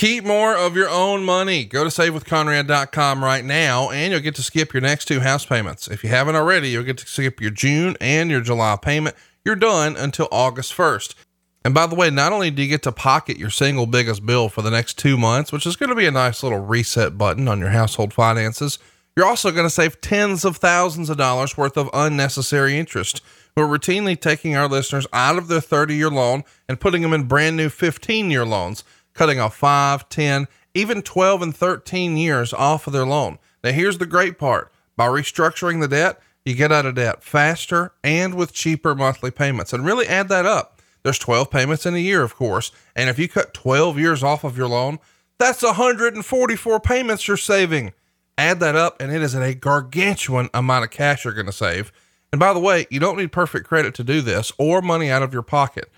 Keep more of your own money. Go to savewithconrad.com right now and you'll get to skip your next two house payments. If you haven't already, you'll get to skip your June and your July payment. You're done until August 1st. And by the way, not only do you get to pocket your single biggest bill for the next two months, which is going to be a nice little reset button on your household finances, you're also going to save tens of thousands of dollars worth of unnecessary interest. We're routinely taking our listeners out of their 30 year loan and putting them in brand new 15 year loans cutting off 5, 10, even 12 and 13 years off of their loan. Now, here's the great part by restructuring the debt, you get out of debt faster and with cheaper monthly payments. And really add that up. There's 12 payments in a year, of course. And if you cut 12 years off of your loan, that's 144 payments you're saving. Add that up, and it is a gargantuan amount of cash you're going to save. And by the way, you don't need perfect credit to do this or money out of your pocket.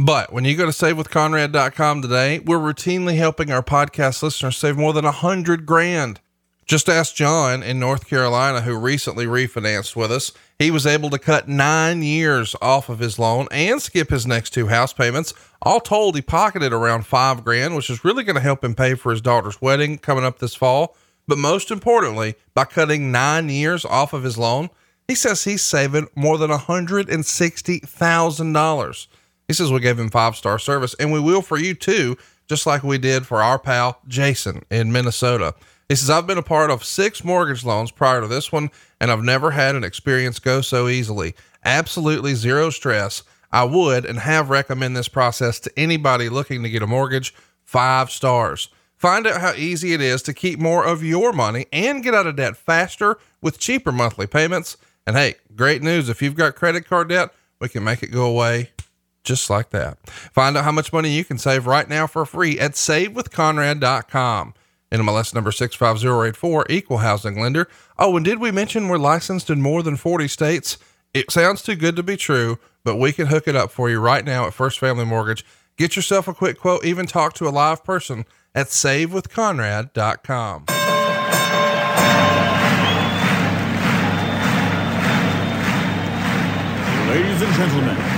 But when you go to savewithconrad.com today, we're routinely helping our podcast listeners save more than a hundred grand. Just ask John in North Carolina, who recently refinanced with us. He was able to cut nine years off of his loan and skip his next two house payments. All told, he pocketed around five grand, which is really going to help him pay for his daughter's wedding coming up this fall. But most importantly, by cutting nine years off of his loan, he says he's saving more than $160,000. He says we gave him five star service and we will for you too, just like we did for our pal Jason in Minnesota. He says, I've been a part of six mortgage loans prior to this one, and I've never had an experience go so easily. Absolutely zero stress. I would and have recommend this process to anybody looking to get a mortgage. Five stars. Find out how easy it is to keep more of your money and get out of debt faster with cheaper monthly payments. And hey, great news. If you've got credit card debt, we can make it go away just like that. Find out how much money you can save right now for free at savewithconrad.com. NMLS number 65084, equal housing lender. Oh, and did we mention we're licensed in more than 40 states? It sounds too good to be true, but we can hook it up for you right now at First Family Mortgage. Get yourself a quick quote, even talk to a live person at savewithconrad.com. Ladies and gentlemen,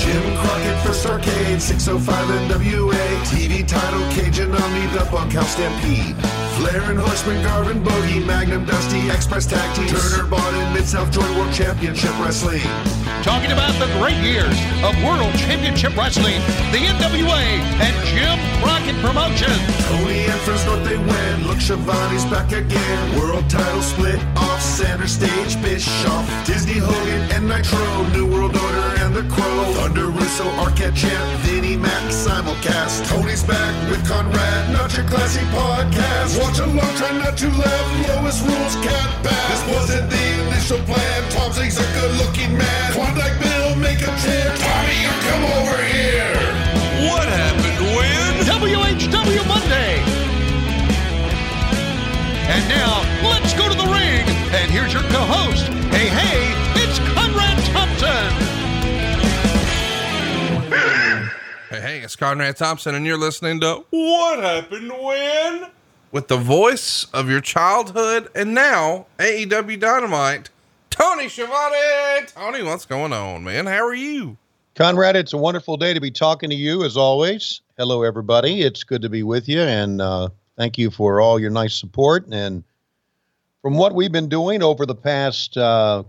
Jim Crockett First Arcade, 605 NWA. TV title, Cajun Omni, the Bunkhouse Stampede. Flair and Horseman, Garvin, Bogey, Magnum, Dusty, Express Tag Team. Turner, Bonnet, Mid-South Joint World Championship Wrestling. Talking about the great years of World Championship Wrestling, the NWA, and Jim Crockett Promotions. Tony and Friends North they win. Look, Schiavone's back again. World title split off center stage. Bischoff, Disney, Hogan, and Nitro. New World Order and the Crow. Thunder, Russo, Arquette, Champ, Vinnie Mac, simulcast. Tony's back with Conrad, not your classy podcast. Watch along, try not to laugh. Lowest rules, cat back. This wasn't the initial plan. Tom Zig's a good looking man. Klondike Bill, make a chair. Tommy, you come over here. What happened? WHW Monday. And now, let's go to the ring. And here's your co host. Hey, hey, it's Conrad Thompson. Hey, hey, it's Conrad Thompson, and you're listening to What Happened When? With the voice of your childhood and now AEW Dynamite, Tony Schiavone. Tony, what's going on, man? How are you? Conrad, it's a wonderful day to be talking to you as always. Hello, everybody. It's good to be with you, and uh, thank you for all your nice support. And from what we've been doing over the past, uh,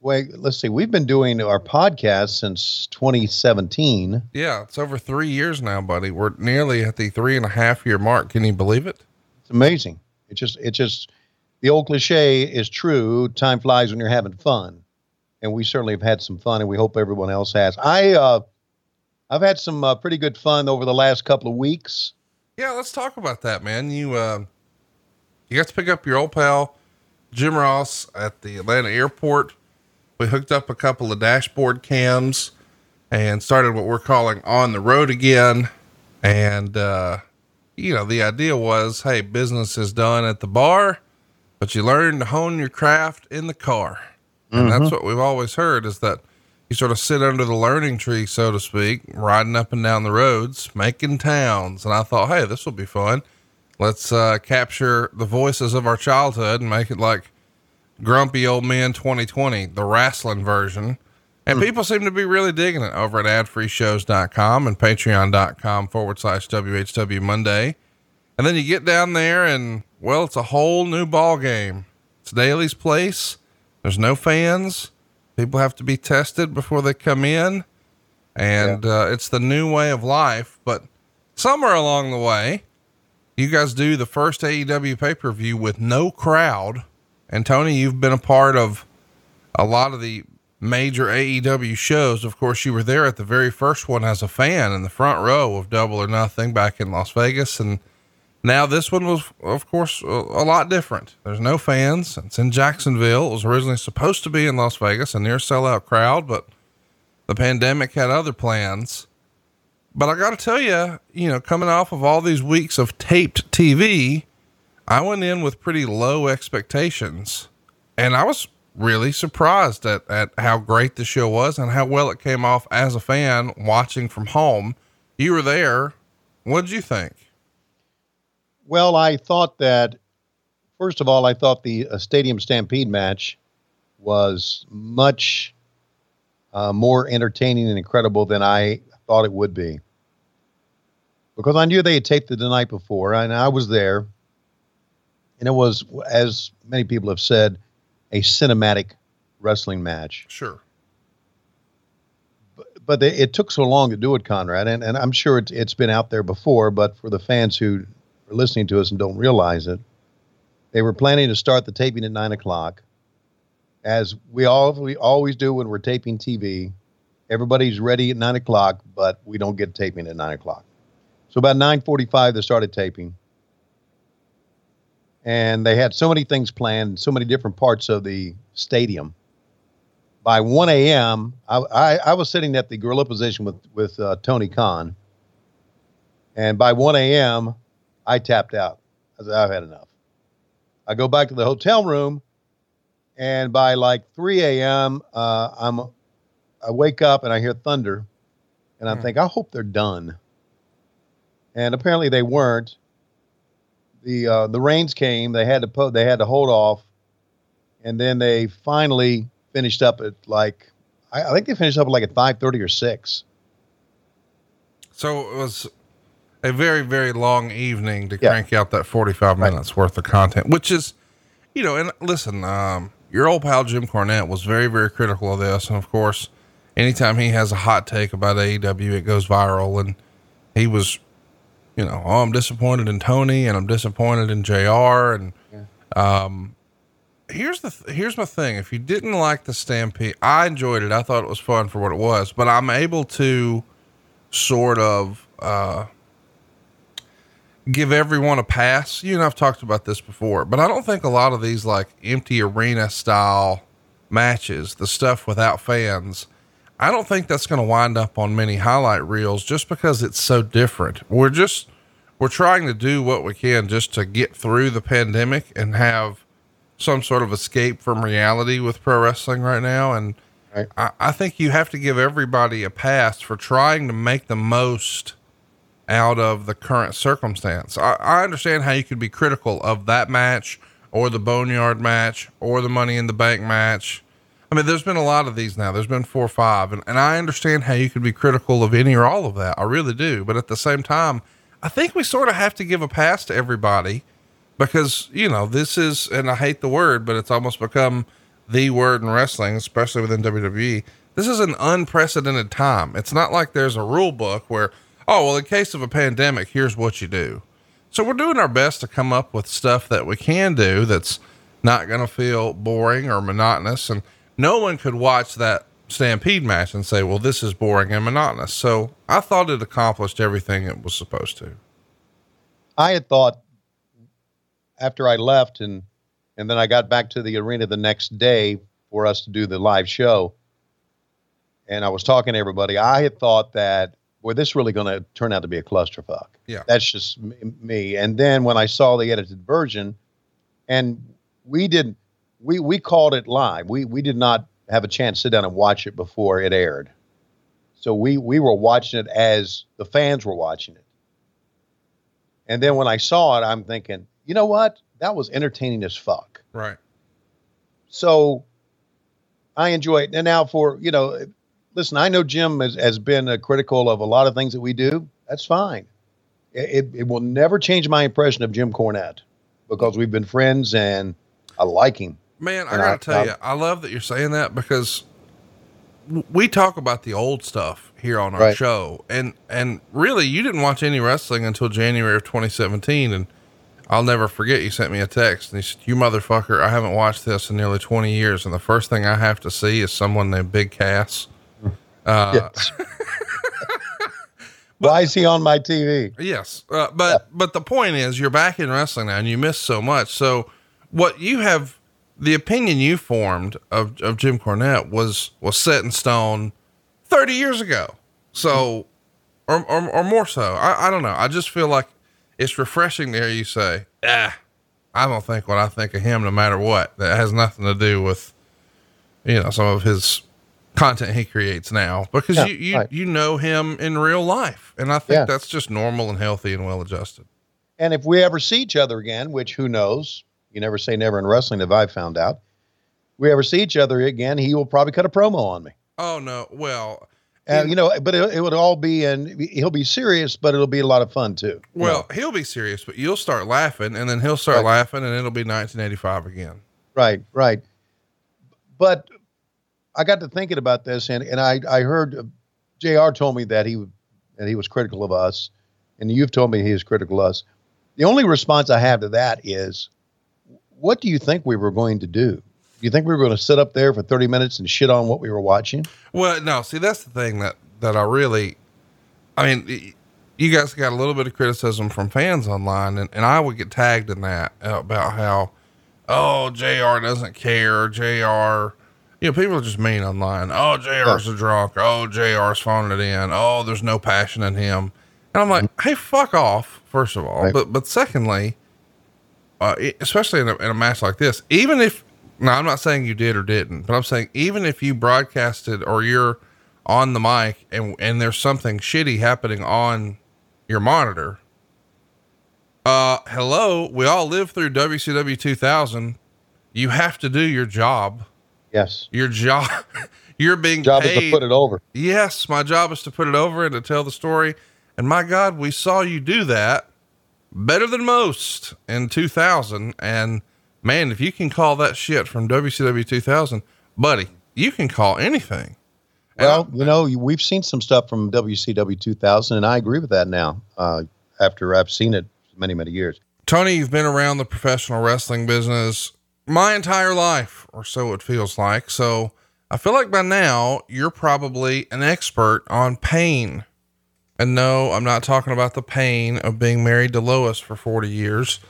wait, let's see, we've been doing our podcast since 2017. Yeah, it's over three years now, buddy. We're nearly at the three and a half year mark. Can you believe it? It's amazing. It just, it just, the old cliche is true. Time flies when you're having fun, and we certainly have had some fun, and we hope everyone else has. I, uh, I've had some uh, pretty good fun over the last couple of weeks. Yeah, let's talk about that, man. You, uh, you got to pick up your old pal Jim Ross at the Atlanta airport. We hooked up a couple of dashboard cams and started what we're calling on the road again. And, uh, you know, the idea was, hey, business is done at the bar, but you learn to hone your craft in the car. And that's what we've always heard is that you sort of sit under the learning tree, so to speak, riding up and down the roads, making towns. And I thought, hey, this will be fun. Let's uh, capture the voices of our childhood and make it like Grumpy Old Man 2020, the wrestling version. And people seem to be really digging it over at adfreeshows.com and patreon.com forward slash WHW Monday. And then you get down there and, well, it's a whole new ball game. It's Daily's place. There's no fans. People have to be tested before they come in. And uh, it's the new way of life. But somewhere along the way, you guys do the first AEW pay per view with no crowd. And Tony, you've been a part of a lot of the major AEW shows. Of course, you were there at the very first one as a fan in the front row of Double or Nothing back in Las Vegas. And now this one was, of course, a, lot different. There's no fans. It's in Jacksonville. It was originally supposed to be in Las Vegas, a near sellout crowd, but the pandemic had other plans. But I got to tell you, you know, coming off of all these weeks of taped TV, I went in with pretty low expectations. And I was really surprised at, at how great the show was and how well it came off as a fan watching from home. You were there. What did you think? Well, I thought that, first of all, I thought the uh, Stadium Stampede match was much uh, more entertaining and incredible than I thought it would be. Because I knew they had taped it the night before, and I was there. And it was, as many people have said, a cinematic wrestling match. Sure. But, but they, it took so long to do it, Conrad, and, and I'm sure it's, it's been out there before, but for the fans who are listening to us and don't realize it, they were planning to start the taping at nine o'clock, as we all we always do when we're taping TV. Everybody's ready at nine o'clock, but we don't get taping at nine o'clock. So about nine forty-five, they started taping, and they had so many things planned, so many different parts of the stadium. By 1 a.m., I, I, I was sitting at the gorilla position with with uh, Tony Khan, and by 1 a.m., I tapped out. I said, I've had enough. I go back to the hotel room, and by like 3 a.m., uh, I'm I wake up and I hear thunder, and I Hmm. think I hope they're done. And apparently they weren't. The uh, the rains came. They had to put they had to hold off, and then they finally finished up at like I, I think they finished up like at 5:30 or six. So it was a very, very long evening to Yeah. crank out that 45 Right. minutes worth of content, which is, you know, and listen, um, your old pal Jim Cornette was very, very critical of this. And of course, anytime he has a hot take about AEW, it goes viral. And he was, you know, oh, I'm disappointed in Tony and I'm disappointed in JR. And, um, here's the, th- here's my thing. If you didn't like the Stampede, I enjoyed it. I thought it was fun for what it was, but I'm able to sort of, uh, give everyone a pass. You and I've talked about this before, but I don't think a lot of these like empty arena style matches, the stuff without fans, I don't think that's going to wind up on many highlight reels just because it's so different. We're just we're trying to do what we can just to get through the pandemic and have some sort of escape from reality with pro wrestling right now and Right. I, I think you have to give everybody a pass for trying to make the most out of the current circumstance. I, I understand how you could be critical of that match or the Boneyard match or the Money in the Bank match. I mean, there's been a lot of these now. There's been four or five, and, and I understand how you could be critical of any or all of that. I really do. But at the same time, I think we sort of have to give a pass to everybody because, you know, this is, and I hate the word, but it's almost become the word in wrestling, especially within WWE. This is an unprecedented time. It's not like there's a rule book where, oh, well, in case of a pandemic, here's what you do. So we're doing our best to come up with stuff that we can do that's not going to feel boring or monotonous. And no one could watch that Stampede match and say, well, this is boring and monotonous. So I thought it accomplished everything it was supposed to. I had thought after I left and and then I got back to the arena the next day for us to do the live show. And I was talking to everybody. I had thought that, boy, this is really going to turn out to be a clusterfuck. Yeah. That's just me. And then when I saw the edited version, and we didn't, we we called it live. We we did not have a chance to sit down and watch it before it aired. So we we were watching it as the fans were watching it. And then when I saw it, I'm thinking, you know what? That was entertaining as fuck. Right. So I enjoy it. And now for, you know, listen, I know Jim has, has been uh, critical of a lot of things that we do. That's fine. It, it, it will never change my impression of Jim Cornette because we've been friends and I like him. Man, I gotta I- tell I- you, I love that you're saying that because we talk about the old stuff here on our Right. show, and and really, you didn't watch any wrestling until January of 2017, and I'll never forget. You sent me a text, and you said, "You motherfucker, I haven't watched this in nearly 20 years, and the first thing I have to see is someone named Big Cass." Uh, Yes. Why is he on my TV? Yes, uh, but but the point is, you're back in wrestling now, and you missed so much. So, what you have, the opinion you formed of of Jim Cornette was was set in stone thirty years ago. So, or or, or more so. I, I don't know. I just feel like it's refreshing to hear you say, "Ah, I don't think what I think of him, no matter what. That has nothing to do with, you know, some of his." Content he creates now because Yeah, you you, right. you know him in real life and i think Yeah. that's just normal and healthy and well adjusted And if we ever see each other again, which who knows, you never say never in wrestling, if I found out, we ever see each other again, he will probably cut a promo on me. oh no well And you know, but it, it would all be, and he'll be serious, but it'll be a lot of fun too. you well know. he'll be serious but you'll start laughing and then he'll start Right. laughing and it'll be 1985 again right, right. But I got to thinking about this, and and I I heard uh, Jr. told me that he that he was critical of us, and you've told me he is critical of us. The only response I have to that is, what do you think we were going to do? Do you think we were going to sit up there for 30 minutes and shit on what we were watching? well no see that's the thing that that i really i mean you guys got a little bit of criticism from fans online and, and i would get tagged in that about how oh jr doesn't care jr you know, people are just mean online. Oh, JR's a drunk. Oh, JR's phoning it in. Oh, there's no passion in him. And I'm like, hey, fuck off, first of all. Right. But but secondly, uh, especially in a, in a match like this, even if, now I'm not saying you did or didn't, but I'm saying even if you broadcasted or you're on the mic and, and there's something shitty happening on your monitor, uh, hello, we all lived through WCW 2000. You have to do your job. Yes. Your job, you're being Job paid. is to put it over. Yes, my job is to put it over and to tell the story. And my God, we saw you do that better than most in 2000. And man, if you can call that shit from WCW 2000, buddy, you can call anything. Well, you know, we've seen some stuff from WCW 2000, and I agree with that now. Uh, after I've seen it many, many years. Tony, you've been around the professional wrestling business my entire life, or so it feels like. So I feel like by now you're probably an expert on pain. And no, I'm not talking about the pain of being married to Lois for 40 years.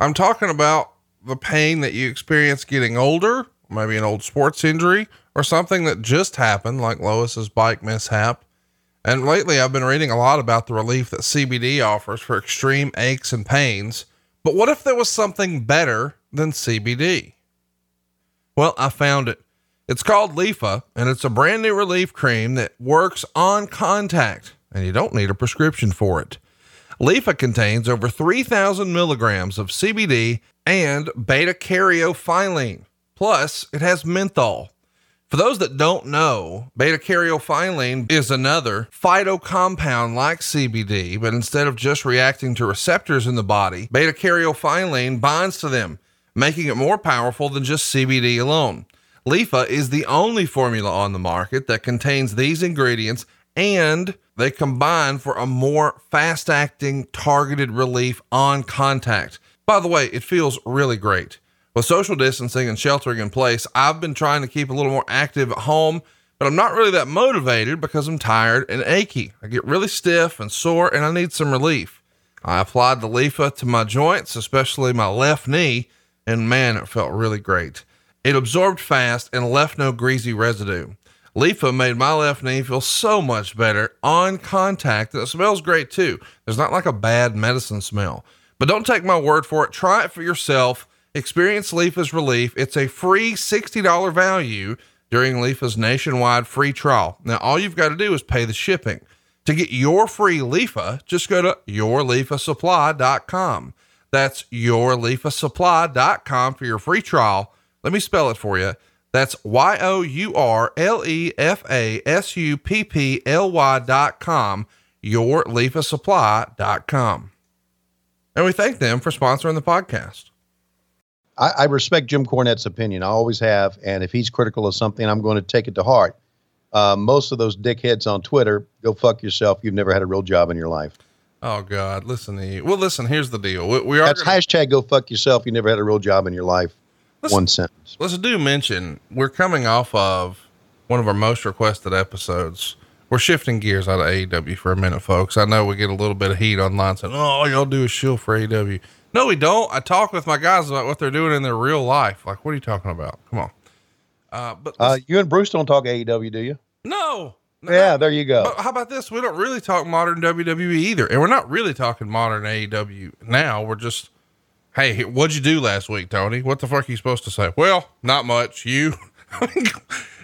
I'm talking about the pain that you experience getting older, maybe an old sports injury or something that just happened, like Lois's bike mishap. And lately, I've been reading a lot about the relief that CBD offers for extreme aches and pains. But what if there was something better than CBD? Well, I found it. It's called Lefa, and it's a brand new relief cream that works on contact, and you don't need a prescription for it. Lefa contains over 3,000 milligrams of CBD and beta caryophyllene. Plus, it has menthol. For those that don't know, beta caryophyllene is another phytocompound like CBD, but instead of just reacting to receptors in the body, beta caryophyllene binds to them, making it more powerful than just CBD alone. Lefa is the only formula on the market that contains these ingredients and they combine for a more fast acting targeted relief on contact. By the way, it feels really great. With social distancing and sheltering in place, I've been trying to keep a little more active at home, but I'm not really that motivated because I'm tired and achy. I get really stiff and sore and I need some relief. I applied the Lefa to my joints, especially my left knee, and man, it felt really great. It absorbed fast and left no greasy residue. Lefa made my left knee feel so much better on contact, and it smells great too. There's not like a bad medicine smell. But don't take my word for it. Try it for yourself. Experience Lefa's relief. It's a free $60 value during Lefa's nationwide free trial. Now, all you've got to do is pay the shipping. To get your free Lefa, just go to yourlefasupply.com. That's yourlefasupply.com for your free trial. Let me spell it for you. That's Y O U R L E F A S U P P L Y dot com, yourlefasupply.com. And we thank them for sponsoring the podcast. I, I respect Jim Cornette's opinion. I always have. And if he's critical of something, I'm going to take it to heart. Uh, most of those dickheads on Twitter, go fuck yourself. You've never had a real job in your life. Oh God, listen to you. Well, listen, here's the deal. We, we are That's gonna- hashtag go fuck yourself. You never had a real job in your life. One sentence. Let's do mention we're coming off of one of our most requested episodes. We're shifting gears out of AEW for a minute, folks. I know we get a little bit of heat online saying, "Oh, all y'all do is shill for AEW." No, we don't. I talk with my guys about what they're doing in their real life. Like, what are you talking about? Come on. Uh, but Uh, you and Bruce don't talk AEW, do you? no. Yeah, there you go. But how about this? We don't really talk modern WWE either, and we're not really talking modern AEW now. We're just, hey, what'd you do last week, Tony? What the fuck are you supposed to say? Well, not much. You,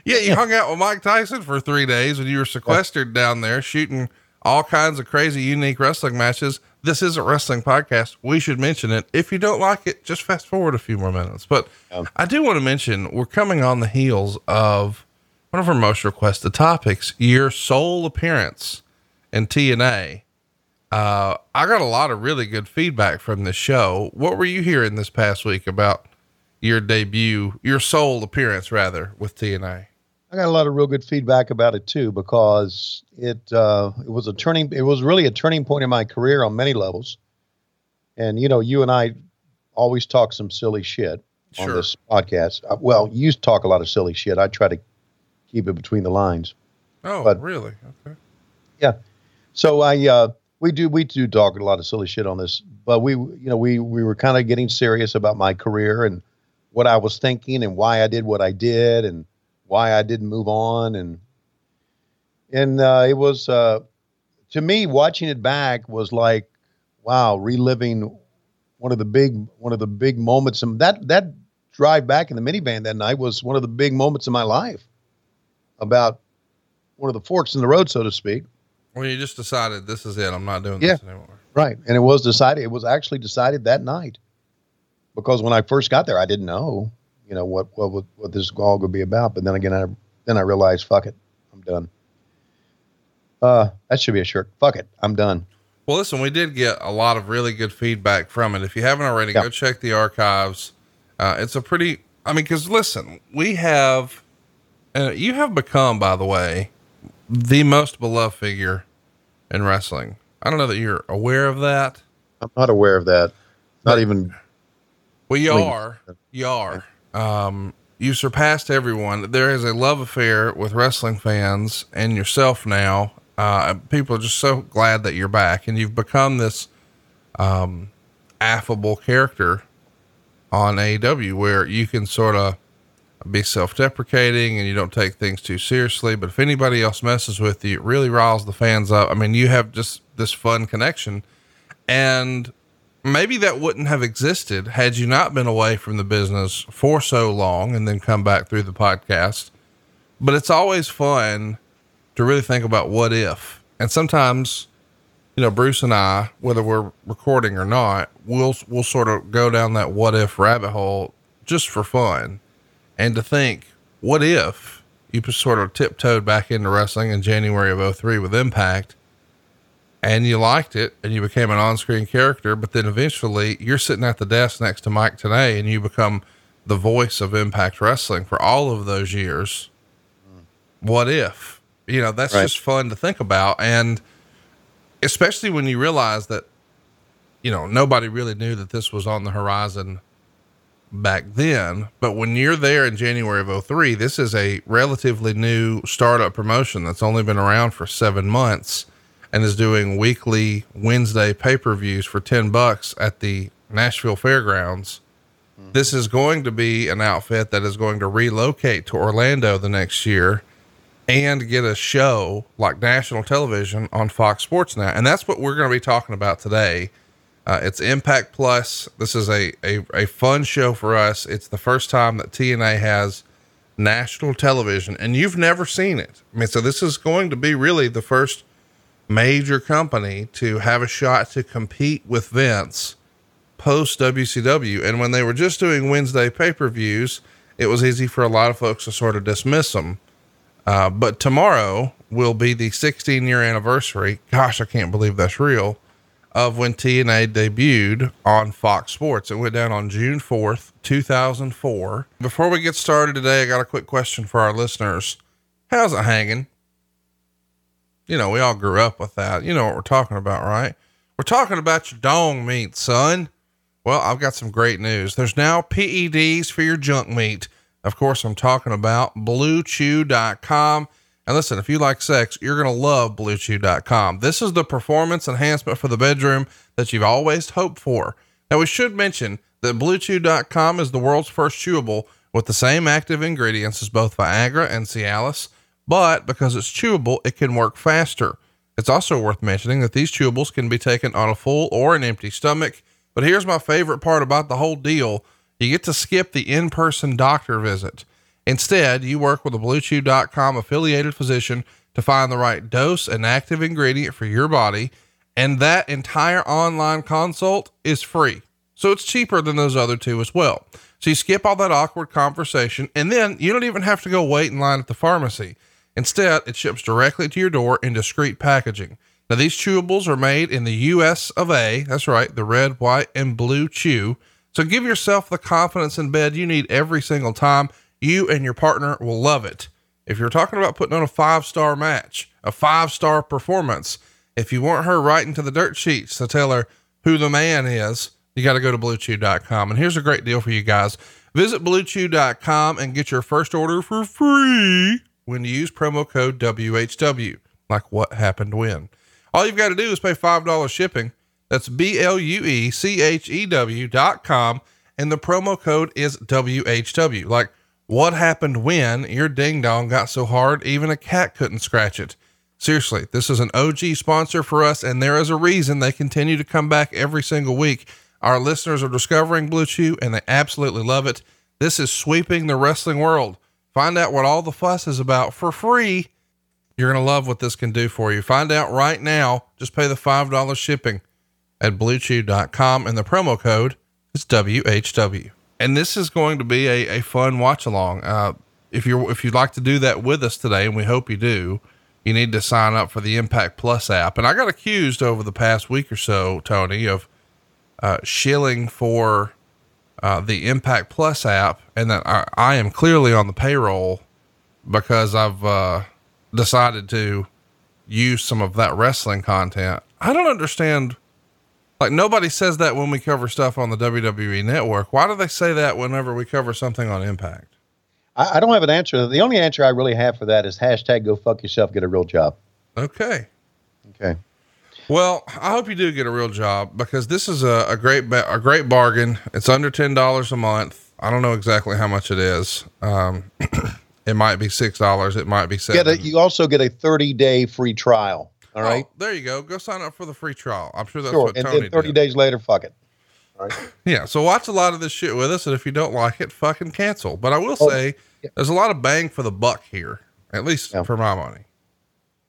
yeah, you hung out with Mike Tyson for three days when you were sequestered down there shooting all kinds of crazy, unique wrestling matches. This is a wrestling podcast. We should mention it. If you don't like it, just fast forward a few more minutes. But I do want to mention we're coming on the heels of one of our most requested topics, your sole appearance in TNA. Uh, I got a lot of really good feedback from this show. What were you hearing this past week about your debut, your sole appearance rather with TNA? I got a lot of real good feedback about it too because it uh, it was a turning it was really a turning point in my career on many levels. And you know, you and I always talk some silly shit on Sure. this podcast. Uh, well, you talk a lot of silly shit. I try to keep it between the lines. Oh, But- really? Okay. Yeah. So I uh, we do we do talk a lot of silly shit on this, but we you know we we were kind of getting serious about my career and what I was thinking and why I did what I did and why I didn't move on and and uh, it was uh, to me watching it back was like wow reliving one of the big one of the big moments and that that drive back in the minivan that night was one of the big moments of my life about one of the forks in the road so to speak Well, you just decided this is it. I'm not doing Yeah. this anymore. Right. And it was decided, it was actually decided that night. Because when I first got there, I didn't know, you know, what, what, what, this all would be about. But then again, I, then I realized, fuck it, I'm done. Uh, that should be a shirt. Fuck it, I'm done. Well, listen, we did get a lot of really good feedback from it. If you haven't already, Yeah. go check the archives. Uh, it's a pretty, I mean, because listen, we have, uh, you have become, by the way, the most beloved figure in wrestling. I don't know that you're aware of that. I'm not aware of that. Not even, Well, you Please. are. You are. Um, you surpassed everyone. There is a love affair with wrestling fans and yourself now. Uh, people are just so glad that you're back, and you've become this um, affable character on AEW where you can sort of be self-deprecating and you don't take things too seriously. But if anybody else messes with you, it really riles the fans up. I mean, you have just this fun connection, and maybe that wouldn't have existed had you not been away from the business for so long and then come back through the podcast. But it's always fun to really think about what if. And sometimes, you know, Bruce and I, whether we're recording or not, we'll we'll sort of go down that what if rabbit hole just for fun. And to think, what if you just sort of tiptoed back into wrestling in January of 03 with Impact and you liked it and you became an on-screen character, but then eventually you're sitting at the desk next to Mike today and you become the voice of Impact Wrestling for all of those years. Mm. What if? You know, that's Right. just fun to think about and especially when you realize that you know, nobody really knew that this was on the horizon back then, but when you're there in January of 03, this is a relatively new startup promotion that's only been around for 7 months and is doing weekly Wednesday pay-per-views for 10 bucks at the Nashville Fairgrounds. Mm-hmm. This is going to be an outfit that is going to relocate to Orlando the next year and get a show like national television on Fox Sports now. And that's what we're going to be talking about today. Uh, it's Impact Plus. This is a, a, a fun show for us. It's the first time that TNA has national television, and you've never seen it. I mean, so this is going to be really the first major company to have a shot to compete with Vince post WCW. And when they were just doing Wednesday pay per views, it was easy for a lot of folks to sort of dismiss them. Uh, but tomorrow will be the 16 year anniversary. Gosh, I can't believe that's real of when TNA debuted on Fox Sports. It went down on June 4th, 2004. Before we get started today, I got a quick question for our listeners. How's it hanging? You know, we all grew up with that. You know what we're talking about, right? We're talking about your dong meat, son. Well, I've got some great news. There's now PEDs for your junk meat. Of course, I'm talking about bluechew.com. And listen, if you like sex, you're going to love bluechew.com. This is the performance enhancement for the bedroom that you've always hoped for. Now, we should mention that bluechew.com is the world's first chewable with the same active ingredients as both Viagra and Cialis, but because it's chewable, it can work faster. It's also worth mentioning that these chewables can be taken on a full or an empty stomach. But here's my favorite part about the whole deal you get to skip the in person doctor visit. Instead, you work with a BlueChew.com affiliated physician to find the right dose and active ingredient for your body, and that entire online consult is free. So it's cheaper than those other two as well. So you skip all that awkward conversation, and then you don't even have to go wait in line at the pharmacy. Instead, it ships directly to your door in discreet packaging. Now, these chewables are made in the US of A. That's right, the red, white, and blue chew. So give yourself the confidence in bed you need every single time you and your partner will love it. If you're talking about putting on a five star match, a five star performance, if you want her writing to the dirt sheets to tell her who the man is, you got to go to bluechew.com. And here's a great deal for you guys. Visit bluechew.com and get your first order for free when you use promo code WHW. Like what happened when. All you've got to do is pay $5 shipping. That's B L U E C H E W dot com. And the promo code is WHW. Like, what happened when your ding dong got so hard even a cat couldn't scratch it? Seriously, this is an OG sponsor for us, and there is a reason they continue to come back every single week. Our listeners are discovering Blue Chew and they absolutely love it. This is sweeping the wrestling world. Find out what all the fuss is about for free. You're going to love what this can do for you. Find out right now. Just pay the $5 shipping at bluechew.com and the promo code is WHW and this is going to be a, a fun watch along. Uh, if you're if you'd like to do that with us today, and we hope you do, you need to sign up for the Impact Plus app. And I got accused over the past week or so, Tony, of uh, shilling for uh, the Impact Plus app, and that I, I, am clearly on the payroll because I've uh, decided to use some of that wrestling content. I don't understand like nobody says that when we cover stuff on the WWE network. Why do they say that whenever we cover something on Impact? I, I don't have an answer. The only answer I really have for that is hashtag go fuck yourself, get a real job. Okay. Okay. Well, I hope you do get a real job because this is a, a great ba- a great bargain. It's under ten dollars a month. I don't know exactly how much it is. Um, it might be six dollars. It might be seven. A, you also get a thirty day free trial. All oh, right. there you go. Go sign up for the free trial. I'm sure that's sure. what and Tony then 30 did. days later, fuck it. All right. yeah. So watch a lot of this shit with us. And if you don't like it, fucking cancel. But I will oh, say yeah. there's a lot of bang for the buck here, at least yeah. for my money.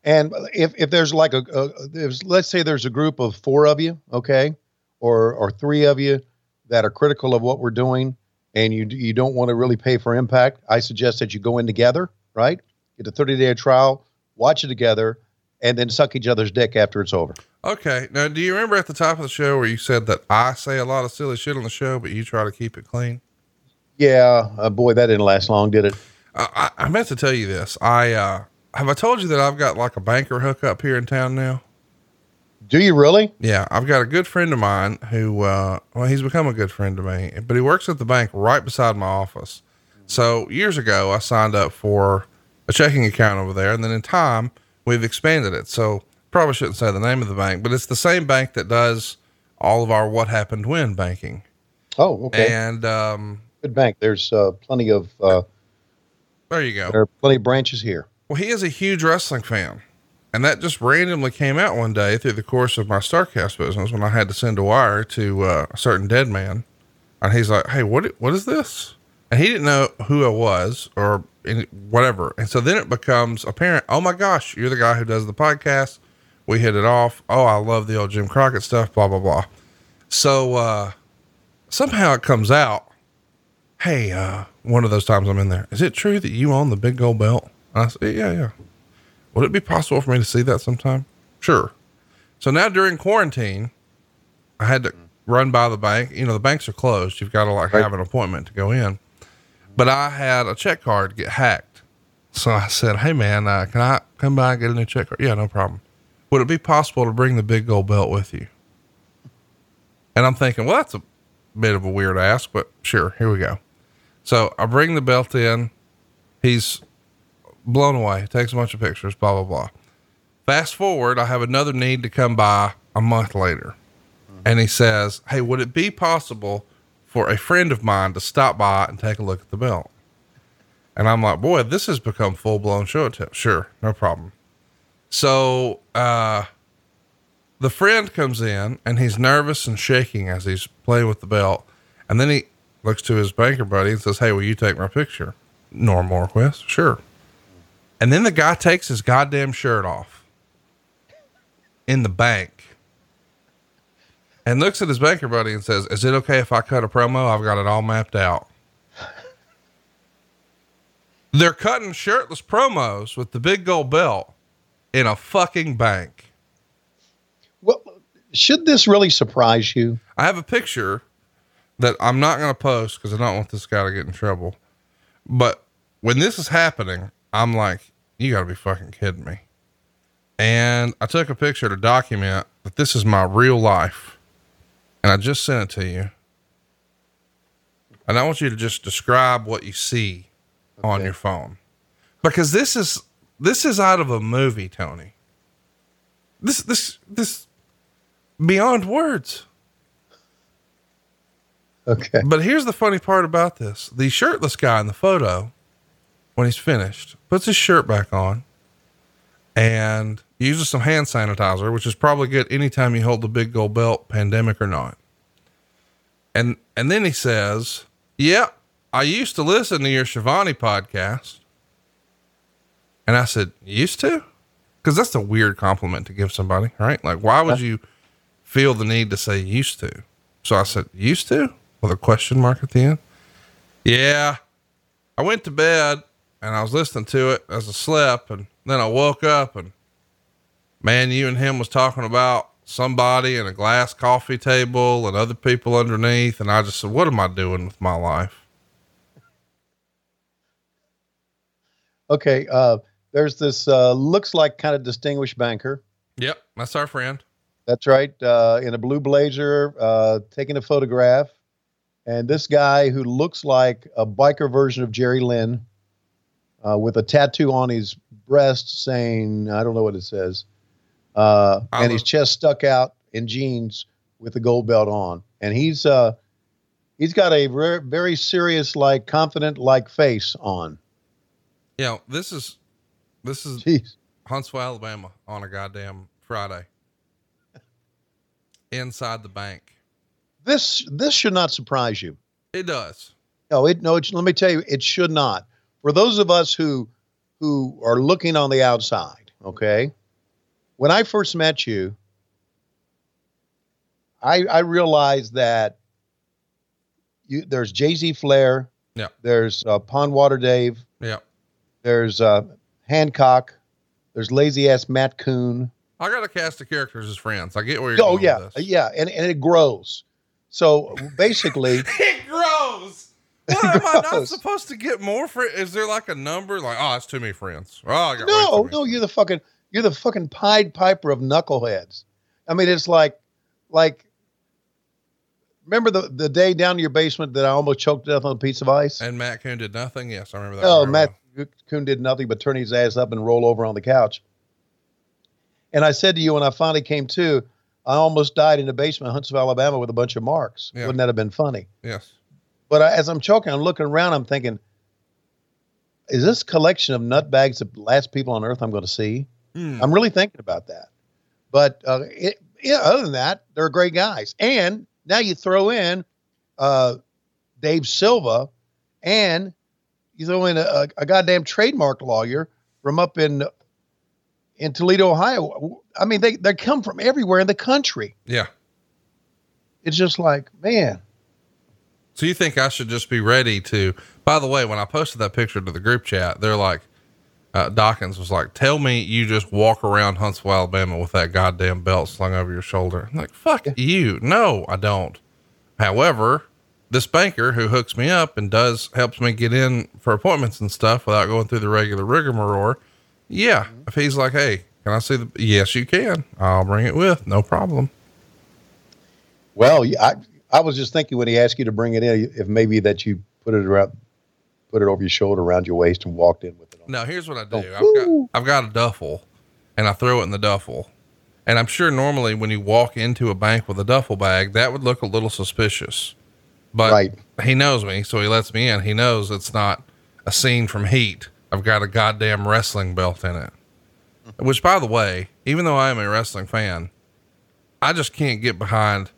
And if, if there's like a, a there's, let's say there's a group of four of you, okay, or, or three of you that are critical of what we're doing and you, you don't want to really pay for impact, I suggest that you go in together, right? Get a 30 day trial, watch it together and then suck each other's dick after it's over. Okay. Now, do you remember at the top of the show where you said that I say a lot of silly shit on the show, but you try to keep it clean? Yeah. Uh, boy, that didn't last long, did it? I, I meant to tell you this. I, uh, have I told you that I've got like a banker hookup here in town now? Do you really? Yeah, I've got a good friend of mine who, uh, well, he's become a good friend to me, but he works at the bank right beside my office. So years ago, I signed up for a checking account over there, and then in time, we've expanded it. So probably shouldn't say the name of the bank, but it's the same bank that does all of our what happened when banking. Oh, okay. And um, good bank. There's uh, plenty of. Uh, there you go. There are plenty of branches here. Well, he is a huge wrestling fan. And that just randomly came out one day through the course of my Starcast business when I had to send a wire to uh, a certain dead man. And he's like, Hey, what, what is this? And he didn't know who I was or whatever. And so then it becomes apparent, oh my gosh, you're the guy who does the podcast. We hit it off. Oh, I love the old Jim Crockett stuff, blah, blah, blah. So, uh, somehow it comes out. Hey, uh, one of those times I'm in there. Is it true that you own the big gold belt? And I said, yeah, yeah. Would it be possible for me to see that sometime? Sure. So now during quarantine, I had to run by the bank. You know, the banks are closed. You've got to like have an appointment to go in. But I had a check card get hacked. So I said, Hey man, uh, can I come by and get a new check card? Yeah, no problem. Would it be possible to bring the big gold belt with you? And I'm thinking, well, that's a bit of a weird ask, but sure, here we go. So I bring the belt in. He's blown away, takes a bunch of pictures, blah, blah, blah. Fast forward, I have another need to come by a month later. And he says, Hey, would it be possible for a friend of mine to stop by and take a look at the belt? And I'm like, Boy, this has become full blown show tell. Sure, no problem. So, uh, the friend comes in and he's nervous and shaking as he's playing with the belt. And then he looks to his banker buddy and says, Hey, will you take my picture? Norm Morquist, sure. And then the guy takes his goddamn shirt off in the bank and looks at his banker buddy and says, Is it okay if I cut a promo? I've got it all mapped out. They're cutting shirtless promos with the big gold belt in a fucking bank. Well, should this really surprise you? I have a picture that I'm not going to post because I don't want this guy to get in trouble. But when this is happening, I'm like, you got to be fucking kidding me. And I took a picture to document that this is my real life. And I just sent it to you. And I want you to just describe what you see on your phone. Because this is this is out of a movie, Tony. This this this beyond words. Okay. But here's the funny part about this the shirtless guy in the photo, when he's finished, puts his shirt back on and uses some hand sanitizer, which is probably good anytime you hold the big gold belt, pandemic or not. And and then he says, Yep, I used to listen to your Schiavone podcast. And I said, Used to? Because that's a weird compliment to give somebody, right? Like, why would you feel the need to say used to? So I said, Used to? With a question mark at the end. Yeah. I went to bed and I was listening to it as I slept. And then I woke up and man, you and him was talking about somebody and a glass coffee table and other people underneath. And I just said, What am I doing with my life? Okay. Uh, there's this uh, looks like kind of distinguished banker. Yep. That's our friend. That's right. Uh, in a blue blazer, uh, taking a photograph. And this guy who looks like a biker version of Jerry Lynn uh, with a tattoo on his breast saying, I don't know what it says, uh, and his chest stuck out in jeans with the gold belt on. And he's, uh, he's got a very, very serious, like confident, like face on. You know, this is, this is Jeez. Huntsville, Alabama on a goddamn Friday inside the bank. This, this should not surprise you. It does. No, it no. It, let me tell you, it should not. For those of us who who are looking on the outside, okay. When I first met you, I I realized that you there's Jay Z Flair, Yeah. there's uh, Pondwater Dave, Yeah. there's uh, Hancock, there's lazy ass Matt Coon. I got a cast of characters as friends. I get where you're Oh going yeah, with this. yeah, and and it grows. So basically, It grows. What am I not supposed to get more for? Is there like a number? Like, oh, it's too many friends. Oh, I got No, no, you're the fucking you're the fucking Pied Piper of knuckleheads. I mean, it's like like remember the the day down to your basement that I almost choked to death on a piece of ice? And Matt Coon did nothing. Yes, I remember that. Oh, Matt well. Coon did nothing but turn his ass up and roll over on the couch. And I said to you when I finally came to, I almost died in the basement of Huntsville, Alabama with a bunch of marks. Yeah. Wouldn't that have been funny? Yes. But I, as I'm choking, I'm looking around, I'm thinking, is this collection of nutbags the last people on earth I'm going to see? Hmm. I'm really thinking about that. But uh, it, yeah, other than that, they're great guys. And now you throw in uh, Dave Silva, and you throw in a, a, a goddamn trademark lawyer from up in in Toledo, Ohio. I mean, they, they come from everywhere in the country. Yeah. It's just like, man, So you think I should just be ready to, by the way, when I posted that picture to the group chat, they're like, uh, Dawkins was like, tell me you just walk around Huntsville, Alabama with that goddamn belt slung over your shoulder. I'm like, fuck you. No, I don't. However, this banker who hooks me up and does helps me get in for appointments and stuff without going through the regular rigmarole. Yeah. If he's like, Hey, can I see the, yes, you can. I'll bring it with no problem. well, I, I was just thinking when he asked you to bring it in, if maybe that you put it around, put it over your shoulder around your waist and walked in with it on. No, here's what I do. Oh, I've got. I've got a duffel, and I throw it in the duffel. And I'm sure normally when you walk into a bank with a duffel bag, that would look a little suspicious. But Right. he knows me, so he lets me in. He knows it's not a scene from Heat. I've got a goddamn wrestling belt in it. Which, by the way, even though I am a wrestling fan, I just can't get behind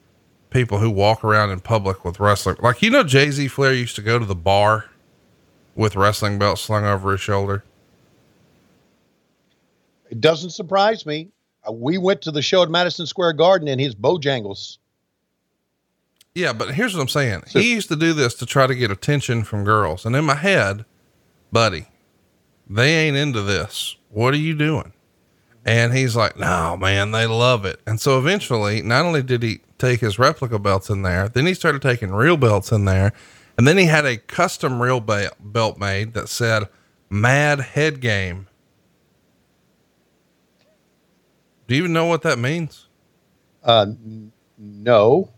people who walk around in public with wrestling. Like, you know, Jay Z Flair used to go to the bar with wrestling belt slung over his shoulder. It doesn't surprise me. Uh, we went to the show at Madison Square Garden in his Bojangles. Yeah, but here's what I'm saying. he used to do this to try to get attention from girls. And in my head, buddy, they ain't into this. What are you doing? And he's like, no, man, they love it. And so eventually, not only did he take his replica belts in there, then he started taking real belts in there. And then he had a custom real be- belt made that said Mad Head Game. Do you even know what that means? Uh, no.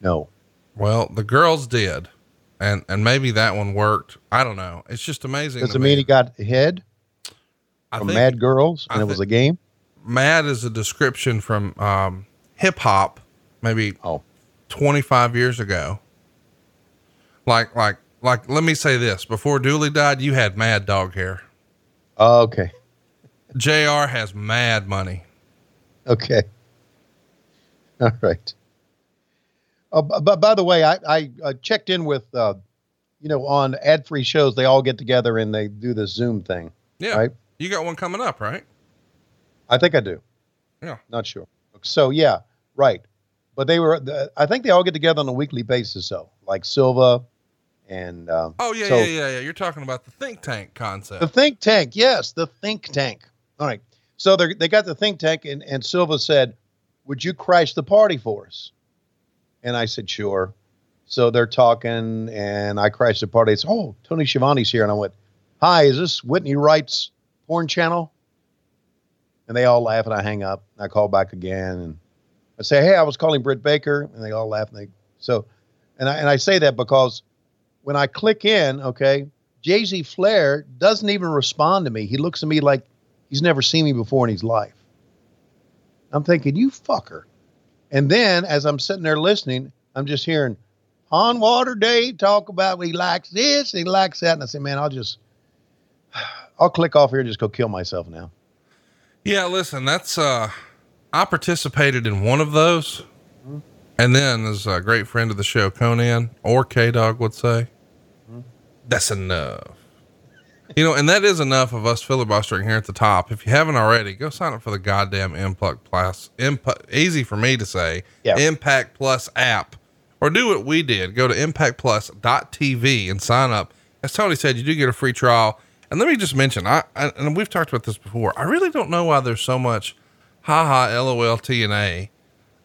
No. Well, the girls did, and and maybe that one worked. I don't know. It's just amazing. Does it me. mean he got head I from think Mad Girls and I it was a game? mad is a description from um, hip hop, maybe Oh, 25 years ago. Like like like. Let me say this: before Dooley died, you had mad dog hair. okay. Jr. has mad money. Okay. All right. Uh, but by the way, I, I uh, checked in with, uh, you know, on ad free shows, they all get together and they do this Zoom thing. Yeah, Right. you got one coming up, right? I think I do. Yeah. Not sure. So, yeah, right. But they were, the, I think they all get together on a weekly basis, though, like Silva and um, Oh yeah, So- yeah, yeah, yeah. You're talking about the think tank concept. The think tank, yes, the think tank. All right. So they they got the think tank, and, and Silva said, Would you crash the party for us? And I said, Sure. So they're talking, and I crashed the party. It's, Oh, Tony Schiavone's here. And I went, Hi, is this Whitney Wright's porn channel? And they all laugh, and I hang up. And I call back again, and I say, Hey, I was calling Britt Baker. And they all laugh. And they, so, and I, and I say that because when I click in, okay, Jay Z Flair doesn't even respond to me. He looks at me like he's never seen me before in his life. I'm thinking, you fucker. And then as I'm sitting there listening, I'm just hearing on water day talk about he likes this, he likes that. And I say, man, I'll just, I'll click off here and just go kill myself now. Yeah, listen, that's uh I participated in one of those. And then as a great friend of the show, Conan or K Dog would say, that's enough. You know, and that is enough of us filibustering here at the top. If you haven't already, go sign up for the goddamn Impact Plus. Impact, easy for me to say. Yeah. Impact Plus app. Or do what we did. Go to impactplus.tv and sign up. As Tony said, you do get a free trial. And let me just mention, I, I and we've talked about this before. I really don't know why there's so much haha lol TNA.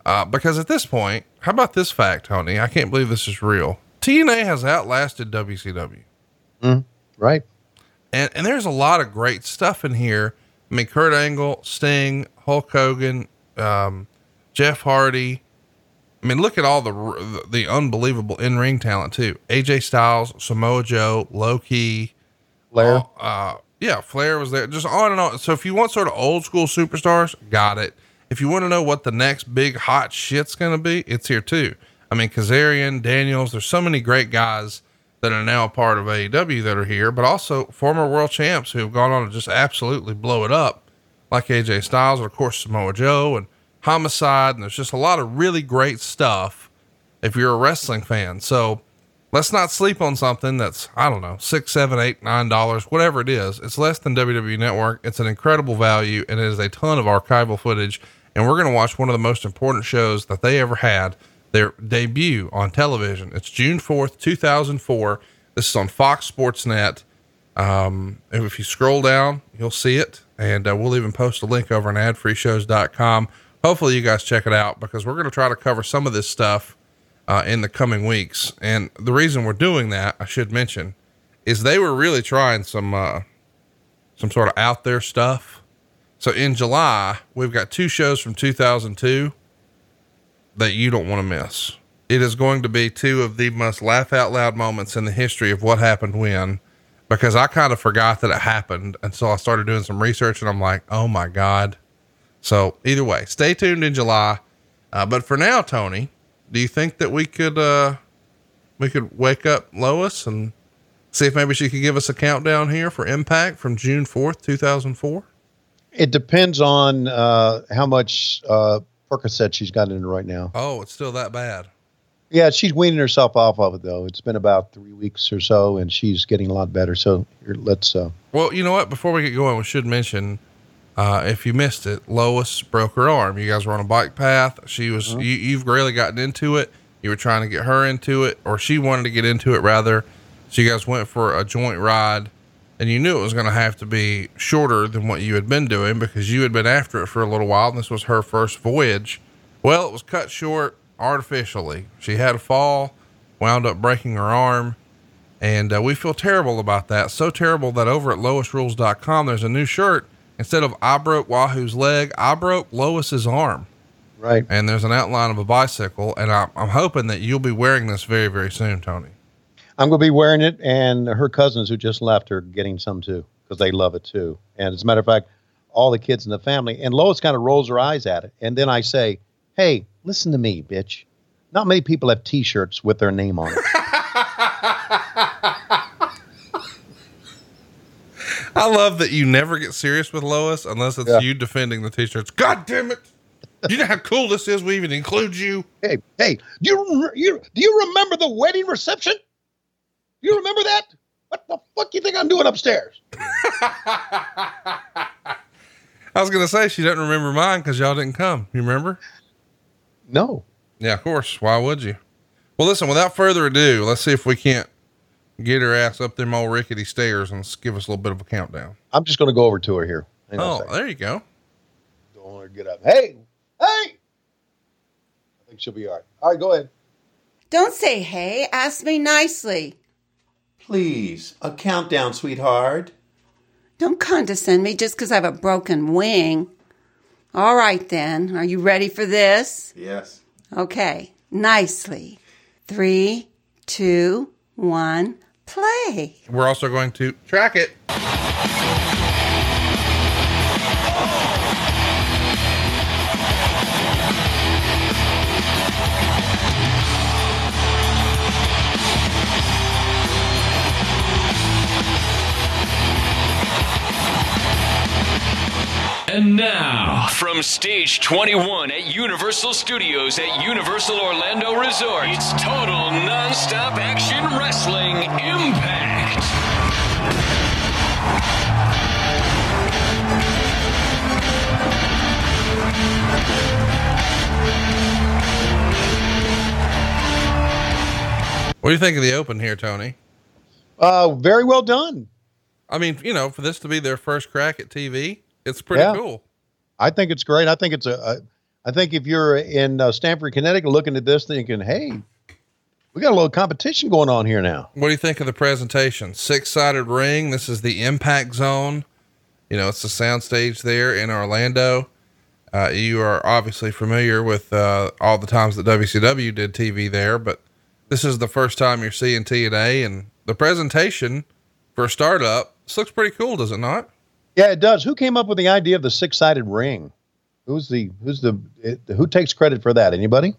Uh, because at this point, how about this fact, Tony? I can't believe this is real. TNA has outlasted WCW. Right. And, and there's a lot of great stuff in here. I mean, Kurt Angle, Sting, Hulk Hogan, um, Jeff Hardy. I mean, look at all the the unbelievable in ring talent too. AJ Styles, Samoa Joe, Low Ki, Flair. uh, yeah, Flair was there. Just on and on. So if you want sort of old school superstars, got it. If you want to know what the next big hot shit's going to be, it's here too. I mean, Kazarian, Daniels, there's so many great guys that are now a part of AEW that are here, but also former world champs who have gone on to just absolutely blow it up, like AJ Styles, and of course Samoa Joe and Homicide. And there's just a lot of really great stuff if you're a wrestling fan. So let's not sleep on something that's, I don't know, six, seven, eight, nine dollars, whatever it is. It's less than WWE Network. It's an incredible value and it is a ton of archival footage. And we're going to watch one of the most important shows that they ever had, their debut on television. It's June 4th, 2004. This is on Fox Sports Net. Um, if you scroll down, you'll see it. And uh, we'll even post a link over on adfreeshows.com. Hopefully, you guys check it out because we're going to try to cover some of this stuff uh, in the coming weeks. And the reason we're doing that, I should mention, is they were really trying some uh, some sort of out there stuff. So in July, we've got two shows from 2002 that you don't want to miss. It is going to be two of the most laugh out loud moments in the history of what happened when, because I kind of forgot that it happened. And so I started doing some research and I'm like, oh my God. So either way, stay tuned in July. Uh, but for now, Tony, do you think that we could, uh, we could wake up Lois and see if maybe she could give us a countdown here for impact from June 4th, 2004? It depends on uh, how much uh, Percocet she's got in right now. Oh, it's still that bad. Yeah, she's weaning herself off of it though. It's been about three weeks or so, and she's getting a lot better. So here, let's. Uh, Well, you know what? Before we get going, we should mention, uh, if you missed it, Lois broke her arm. You guys were on a bike path. She was, you, you've really gotten into it. You were trying to get her into it, or she wanted to get into it rather. So you guys went for a joint ride and you knew it was going to have to be shorter than what you had been doing because you had been after it for a little while and this was her first voyage. Well, it was cut short artificially. She had a fall, wound up breaking her arm, and uh, we feel terrible about that. So terrible that over at loisrules.com, there's a new shirt. Instead of I broke Wahoo's leg, I broke Lois's arm. right. And there's an outline of a bicycle. And I, I'm hoping that you'll be wearing this very, very soon, Tony. I'm going to be wearing it, and her cousins who just left are getting some too because they love it too. And as a matter of fact, all the kids in the family. And Lois kind of rolls her eyes at it, and then I say, "Hey, listen to me, bitch. Not many people have T-shirts with their name on it." I love that you never get serious with Lois unless it's Yeah. you defending the t-shirts. God damn it. You know how cool this is? We even include you. hey, hey, do you, you do you remember the wedding reception? You remember that? What the fuck you think I'm doing upstairs? I was going to say she doesn't remember mine because y'all didn't come. You remember? No. Yeah, of course. Why would you? Well, listen, without further ado, let's see if we can't get her ass up them old rickety stairs and give us a little bit of a countdown. I'm just going to go over to her here. Hang Oh, there you go. Don't want her to get up. Hey, hey. I think she'll be all right. All right, go ahead. Don't say hey, ask me nicely. Please, a countdown, sweetheart. Don't condescend me just because I have a broken wing. All right then, are you ready for this? Yes. Okay, nicely. Three, two, one, play. We're also going to track it. And now, from stage 21 at Universal Studios at Universal Orlando Resort, it's total nonstop action wrestling impact. What do you think of the open here, Tony? Uh, very well done. I mean, you know, for this to be their first crack at TV, it's pretty Yeah. cool. I think it's great. I think it's a. a I think if you're in uh, Stamford, Connecticut, looking at this, thinking, "Hey, we got a little competition going on here now." What do you think of the presentation? Six sided ring. This is the impact zone. You know, it's the soundstage there in Orlando. Uh, you are obviously familiar with uh, all the times that WCW did TV there, but this is the first time you're seeing TNA, and the presentation for a startup this looks pretty cool, does it not? Yeah, it does. Who came up with the idea of the six-sided ring? Who's the who's the who takes credit for that? Anybody?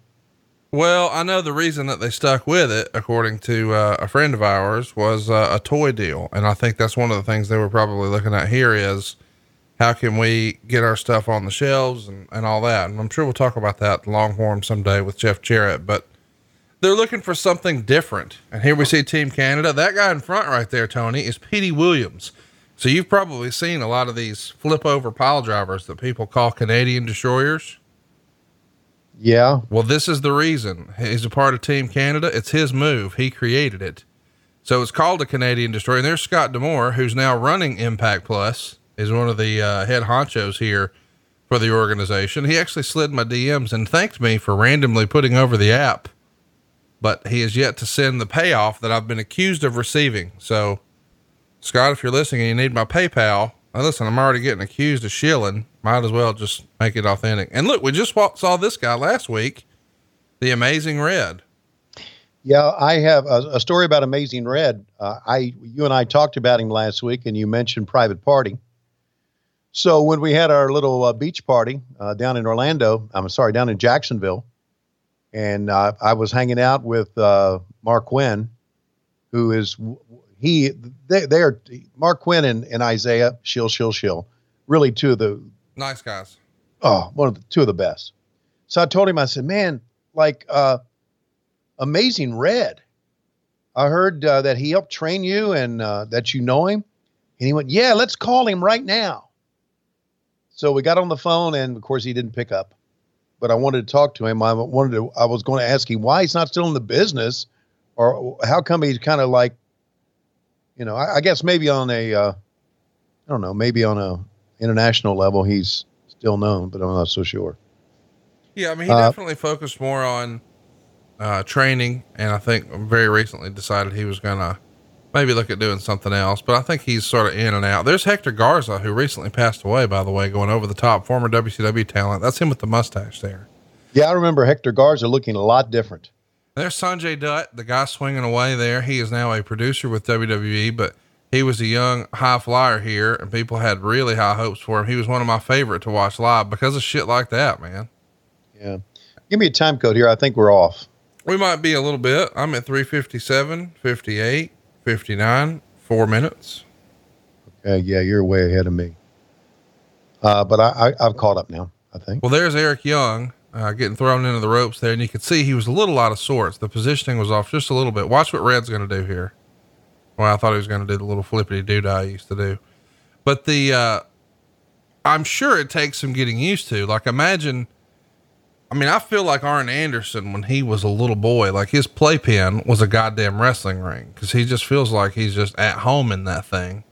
Well, I know the reason that they stuck with it, according to uh, a friend of ours, was uh, a toy deal, and I think that's one of the things they were probably looking at here is how can we get our stuff on the shelves and, and all that. And I'm sure we'll talk about that Longhorn someday with Jeff Jarrett. But they're looking for something different. And here we see Team Canada. That guy in front right there, Tony, is Petey Williams. So you've probably seen a lot of these flip over pile drivers that people call Canadian destroyers. Yeah. Well, this is the reason. He's a part of Team Canada. It's his move. He created it. So it's called a Canadian destroyer. And there's Scott D'Amore, who's now running Impact Plus, is one of the uh, head honchos here for the organization. He actually slid my DMs and thanked me for randomly putting over the app, but he has yet to send the payoff that I've been accused of receiving. So, Scott, if you're listening and you need my PayPal, now listen, I'm already getting accused of shilling. Might as well just make it authentic. And look, we just saw this guy last week, the Amazing Red. Yeah, I have a, a story about Amazing Red. Uh, I, you and I talked about him last week, and you mentioned Private Party. So when we had our little uh, beach party uh, down in Orlando, I'm sorry, down in Jacksonville, and uh, I was hanging out with uh, Marq Quen, who is he they, they are Marq Quen and, and Isaiah Shill Shill Shill, really two of the Nice guys. oh one of the two of the best. So I told him I said, man, like uh, Amazing Red. I heard uh, that he helped train you and uh, that you know him. And he went, yeah, let's call him right now. So we got on the phone, and of course he didn't pick up. But I wanted to talk to him. I wanted to. I was going to ask him why he's not still in the business, or how come he's kind of like, you know, I, I guess maybe on a, uh, I don't know, maybe on a international level he's still known, but I'm not so sure. Yeah, I mean, he Uh, definitely focused more on uh, training, and I think very recently decided he was gonna maybe look at doing something else. But I think he's sort of in and out. There's Hector Garza, who recently passed away, by the way, going over the top, former WCW talent. That's him with the mustache there. Yeah, I remember Hector Garza looking a lot different. There's Sanjay Dutt, the guy swinging away there. He is now a producer with WWE, but he was a young high flyer here, and people had really high hopes for him. He was one of my favorite to watch live because of shit like that, man. Yeah. Give me a time code here. I think we're off. We might be a little bit. I'm at 357, 58, 59, four minutes. Uh, yeah, you're way ahead of me. Uh, but I, I, I've caught up now, I think. Well, there's Eric Young uh, getting thrown into the ropes there, and you could see he was a little out of sorts. The positioning was off just a little bit. Watch what Red's going to do here. Well, I thought he was going to do the little flippity doo I used to do, but the uh, I'm sure it takes some getting used to. Like, imagine. I mean, I feel like Arn Anderson when he was a little boy, like his playpen was a goddamn wrestling ring because he just feels like he's just at home in that thing.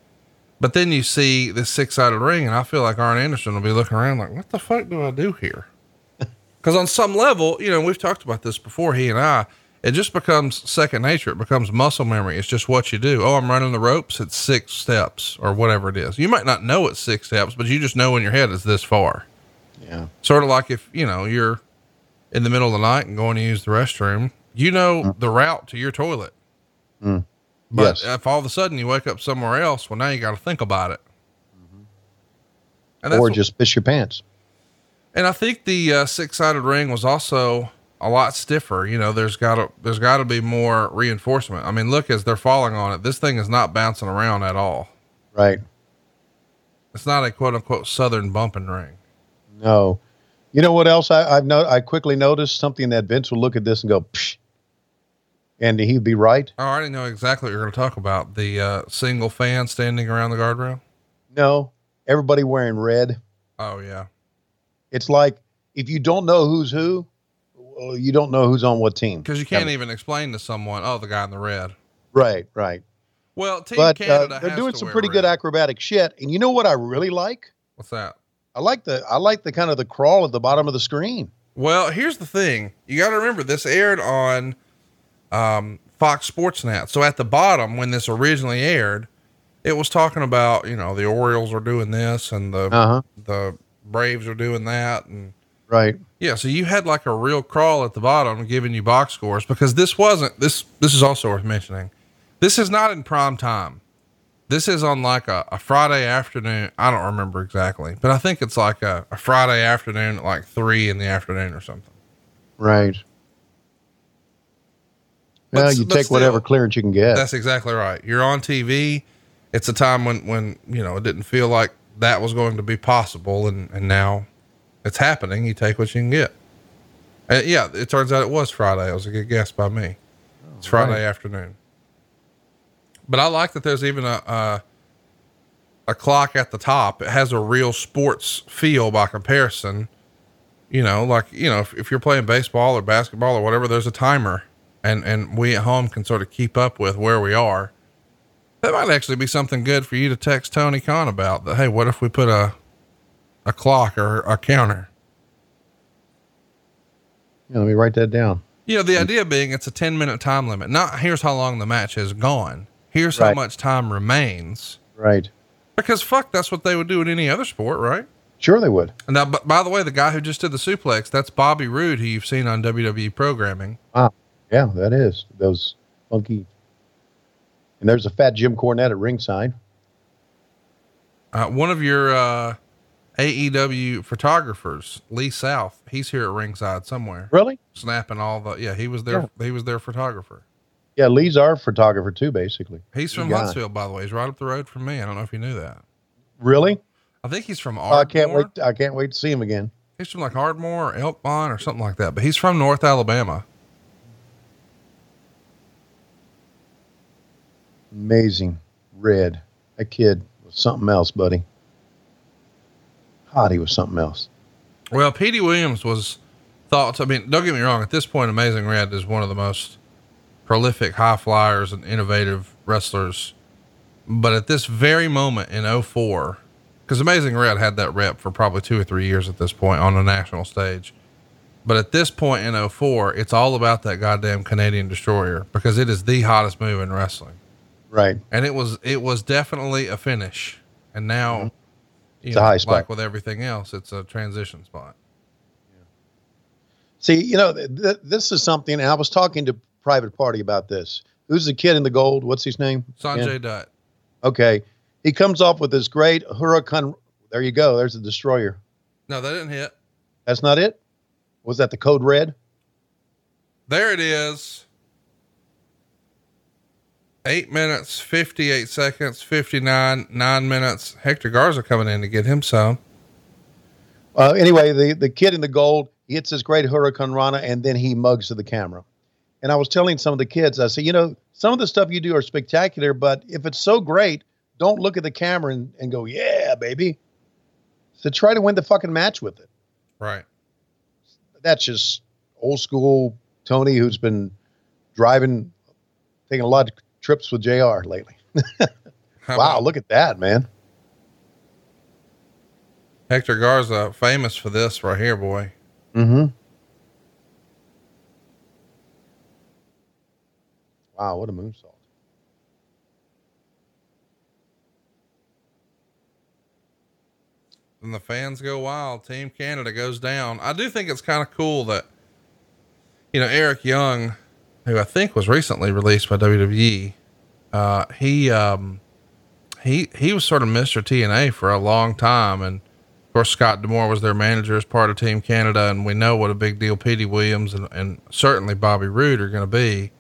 But then you see this six sided ring, and I feel like Arn Anderson will be looking around like, what the fuck do I do here? Because on some level, you know, we've talked about this before, he and I, it just becomes second nature. It becomes muscle memory. It's just what you do. Oh, I'm running the ropes. It's six steps or whatever it is. You might not know it's six steps, but you just know in your head it's this far. Yeah. Sort of like if, you know, you're in the middle of the night and going to use the restroom, you know the route to your toilet. Mm. But Yes. if all of a sudden you wake up somewhere else, well, now you got to think about it. That's Or what- just piss your pants. And I think the uh, six sided ring was also a lot stiffer. You know, there's got to there's got to be more reinforcement. I mean, look as they're falling on it, this thing is not bouncing around at all. Right. It's not a quote unquote southern bumping ring. No. You know what else I, I've no, I quickly noticed something that Vince would look at this and go, Psh, and he'd be right. Oh, I didn't know exactly what you're going to talk about. The uh, single fan standing around the guardrail. No, everybody wearing red. Oh yeah, It's like if you don't know who's who, well, you don't know who's on what team. because you can't even explain to someone, oh, the guy in the red. Right, right. Well, Team But uh, they're has doing to some pretty good acrobatic shit. And you know what I really like? What's that? I like the I like the kind of the crawl at the bottom of the screen. Well, here's the thing. You got to remember this aired on um, Fox Sports Net. So at the bottom, when this originally aired, it was talking about, you know, the Orioles are doing this and the, Uh-huh. the Braves are doing that. And Right. yeah, so you had like a real crawl at the bottom giving you box scores because this wasn't, this, this is also worth mentioning. This is not in prime time. This is on like a, a Friday afternoon. I don't remember exactly, but I think it's like a, a Friday afternoon at like three in the afternoon or something. Right. Well, s- you but take whatever clearance you can get. That's exactly right. You're on TV. It's a time when, when, you know, it didn't feel like that was going to be possible. And, and now it's happening. You take what you can get. Uh, yeah, it turns out it was Friday. It was a good guess by me. It's Friday right. afternoon. But I like that there's even a, a a clock at the top. It has a real sports feel by comparison. You know, like you know, if, if you're playing baseball or basketball or whatever, there's a timer, and and we at home can sort of keep up with where we are. That might actually be something good for you to text Tony Khan about. That hey, what if we put a a clock or a counter? Yeah, let me write that down. You know, the idea being it's a 10 minute time limit. Not here's how long the match has gone. Here's how much time remains. Right. Because fuck, that's what they would do in any other sport, right? Sure, they would. Now, but by the way, the guy who just did the suplex, that's Bobby Roode, who you've seen on WWE programming. Wow. Yeah, that is those funky. And there's a fat Jim Cornette at ringside. Uh, one of your uh, AEW photographers, Lee South, he's here at ringside somewhere, Really? snapping all the. Yeah, he was their he was their photographer. Yeah, Lee's our photographer too, basically. He's from. Huntsville, by the way. He's right up the road from me. I don't know if you knew that. Really? I think he's from Ardmore. I can't wait. I can't wait to see him again. He's from like Ardmore or Elkmont or something like that, but he's from North Alabama. Amazing. Red. That kid was something else, buddy. Hot, he was something else. Well, Petey Williams was thought. I mean, don't get me wrong. At this point, Amazing Red is one of the most prolific high flyers and innovative wrestlers. But at this very moment in 04, because Amazing Red had that rep for probably two or three years at this point on the national stage. But at this point in 04, it's all about that goddamn Canadian destroyer because it is the hottest move in wrestling. Right. And it was, it was definitely a finish. And now, Mm-hmm. It's a high spot. like with everything else, it's a transition spot. See, you know, th- th- this is something. And I was talking to Private Party about this. Who's the kid in the gold? What's his name? Sanjay Yeah. Dutt. Okay. He comes off with this great hurricane. There you go. There's the destroyer. No, they didn't hit. That's not it. Was that the code red? There it is. Eight minutes, 58 seconds, 59, nine minutes. Hector Garza coming in to get him some. Uh, anyway, the, the kid in the gold, hits his great Hurricanrana and then he mugs to the camera. And I was telling some of the kids, I said, you know, some of the stuff you do are spectacular, but if it's so great, don't look at the camera and, and go, yeah, baby. So try to win the fucking match with it. Right. That's just old school Tony who's been driving, taking a lot of trips with JR lately. Wow, look at that, man. Hector Garza, famous for this right here, boy. Mm-hmm. Wow, what a moonsault. And the fans go wild. Team Canada goes down. I do think it's kind of cool that, you know, Eric Young, who I think was recently released by WWE, uh, he, um, he, he was sort of Mr. TNA for a long time. And of course, Scott D'Amore was their manager as part of Team Canada. And we know what a big deal Petey Williams and, and certainly Bobby Roode are going to be,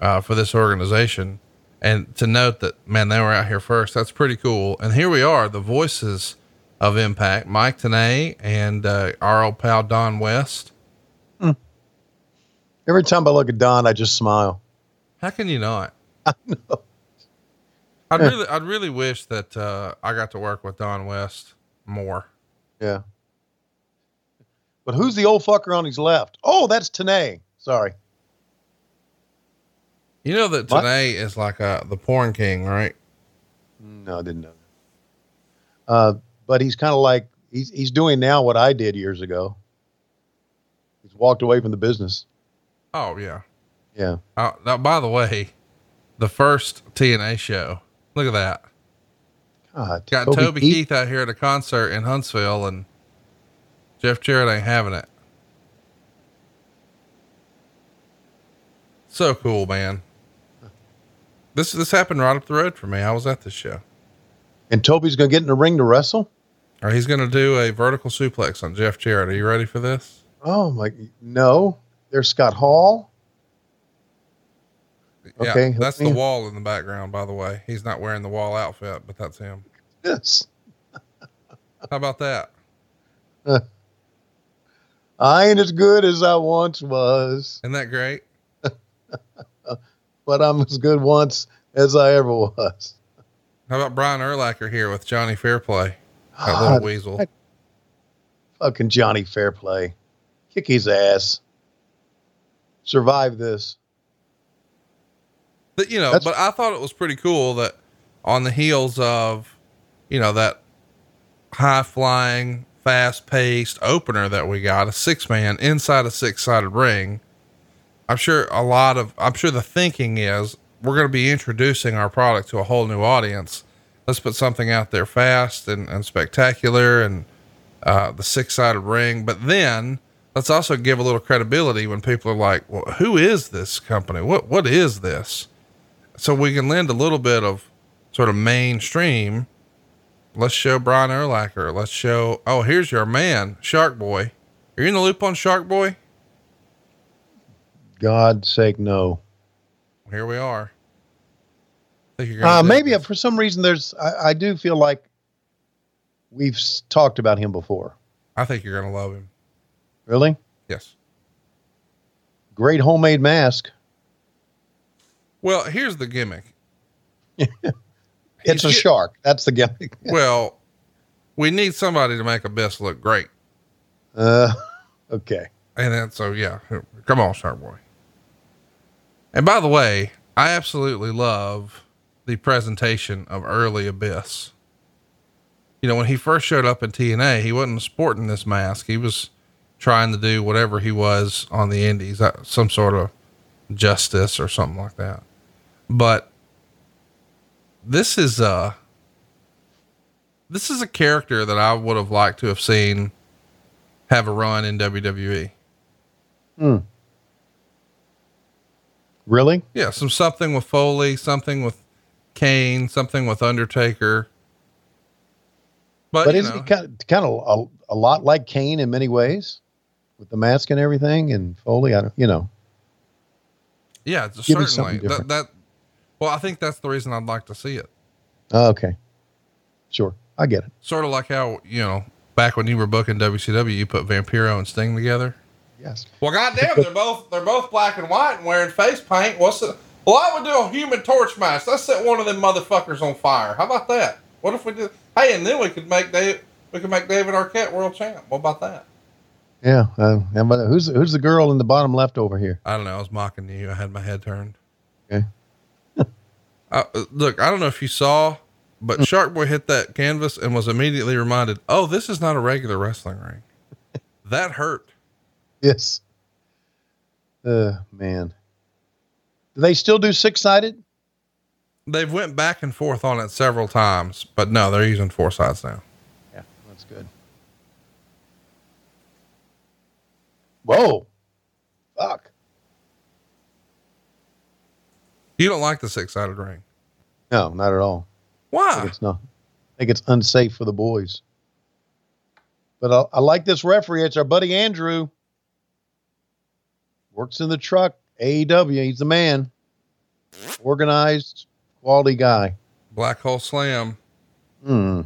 uh, for this organization. And to note that, man, they were out here first. That's pretty cool. And here we are, the voices of Impact, Mike Tenay and uh, our old pal Don West. Every time I look at Don, I just smile. How can you not? I know. I'd really, I'd really wish that uh, I got to work with Don West more. Yeah. But who's the old fucker on his left? Oh, that's Tenay. Sorry. You know that? Tenay is like uh, the porn king, right? No, I didn't know that. Uh, but he's kind of like he's he's doing now what I did years ago. He's walked away from the business. Oh yeah. Yeah. Uh, now, by the way, the first TNA show. Look at that. God, Got Toby Toby, Keith? Keith out here at a concert in Huntsville, and Jeff Jarrett ain't having it. So cool, man. This this happened right up the road for me. I was at this show. And Toby's gonna get in the ring to wrestle. Or he's going to do a vertical suplex on Jeff Jarrett. Are you ready for this? Oh my! No, there's Scott Hall. Okay, yeah, that's the wall in the background. By the way, he's not wearing the wall outfit, but that's him. Yes. How about that? I ain't as good as I once was, Isn't that great? but I'm as good once as I ever was. How about Brian Urlacher here with Johnny Fairplay? That little weasel. I- Fucking Johnny Fairplay. Kick his ass. Survive this. But you know, That's- but I thought it was pretty cool that on the heels of, you know, that high flying, fast paced opener that we got, a six man inside a six sided ring. I'm sure a lot of, I'm sure the thinking is we're going to be introducing our product to a whole new audience. Let's put something out there fast and, and spectacular and, uh, the six sided ring. But then let's also give a little credibility when people are like, well, who is this company? What, what is this? so we can lend a little bit of sort of mainstream. Let's show Brian Urlacher. Let's show, oh, here's your man, Shark Boy. Are you in the loop on Shark Boy? God's sake, no. Here we are. Think you're gonna Uh, maybe this. for some reason, there's, I, I do feel like we've talked about him before. I think you're going to love him. Really? Yes. Great homemade mask. Well, here's the gimmick. It's a He's- shark. That's the gimmick. Well, we need somebody to make Abyss look great. Uh, okay. And then, so yeah, come on, Shark Boy. And by the way, I absolutely love the presentation of early Abyss. You know, when he first showed up in TNA, he wasn't sporting this mask. He was trying to do whatever he was on the Indies, some sort of justice or something like that. But this is uh this is a character that I would have liked to have seen have a run in. WWE. Really? Yeah, some something with Foley, something with Kane, something with Undertaker. But, But isn't know, he kind of, kind of a, a lot like Kane in many ways with the mask and everything and Foley? I don't, you know, yeah, it's give me certainly that, that. Well, I think that's the reason I'd like to see it. Oh, okay. Sure. I get it. Sort of like how you know back when you were booking WCW, you put Vampiro and Sting together. Yes. Well, goddamn, they're both they're both black and white and wearing face paint. What's the? Well, I would do a Human Torch mask. Let's set one of them motherfuckers on fire. How about that? What if we did? Hey, and then we could make Dave. We could make David Arquette world champ. What about that? Yeah. Uh, and but who's, who's the girl in the bottom left over here? I don't know. I was mocking you. I had my head turned. Okay. Uh, look, I don't know if you saw, but Shark Boy hit that canvas and was immediately reminded, "Oh, this is not a regular wrestling ring." that hurt. Yes. Uh, man. Do they still do six sided? They've went back and forth on it several times, but no, they're using four sides now. Yeah, that's good. Whoa. Fuck. You don't like the six-sided ring. No, not at all. I Why? think it's not. I think it's unsafe for the boys. But I, I like this referee. It's our buddy Andrew. Works in the truck. AEW. He's the man. Organized, quality guy. Black Hole Slam. Hmm.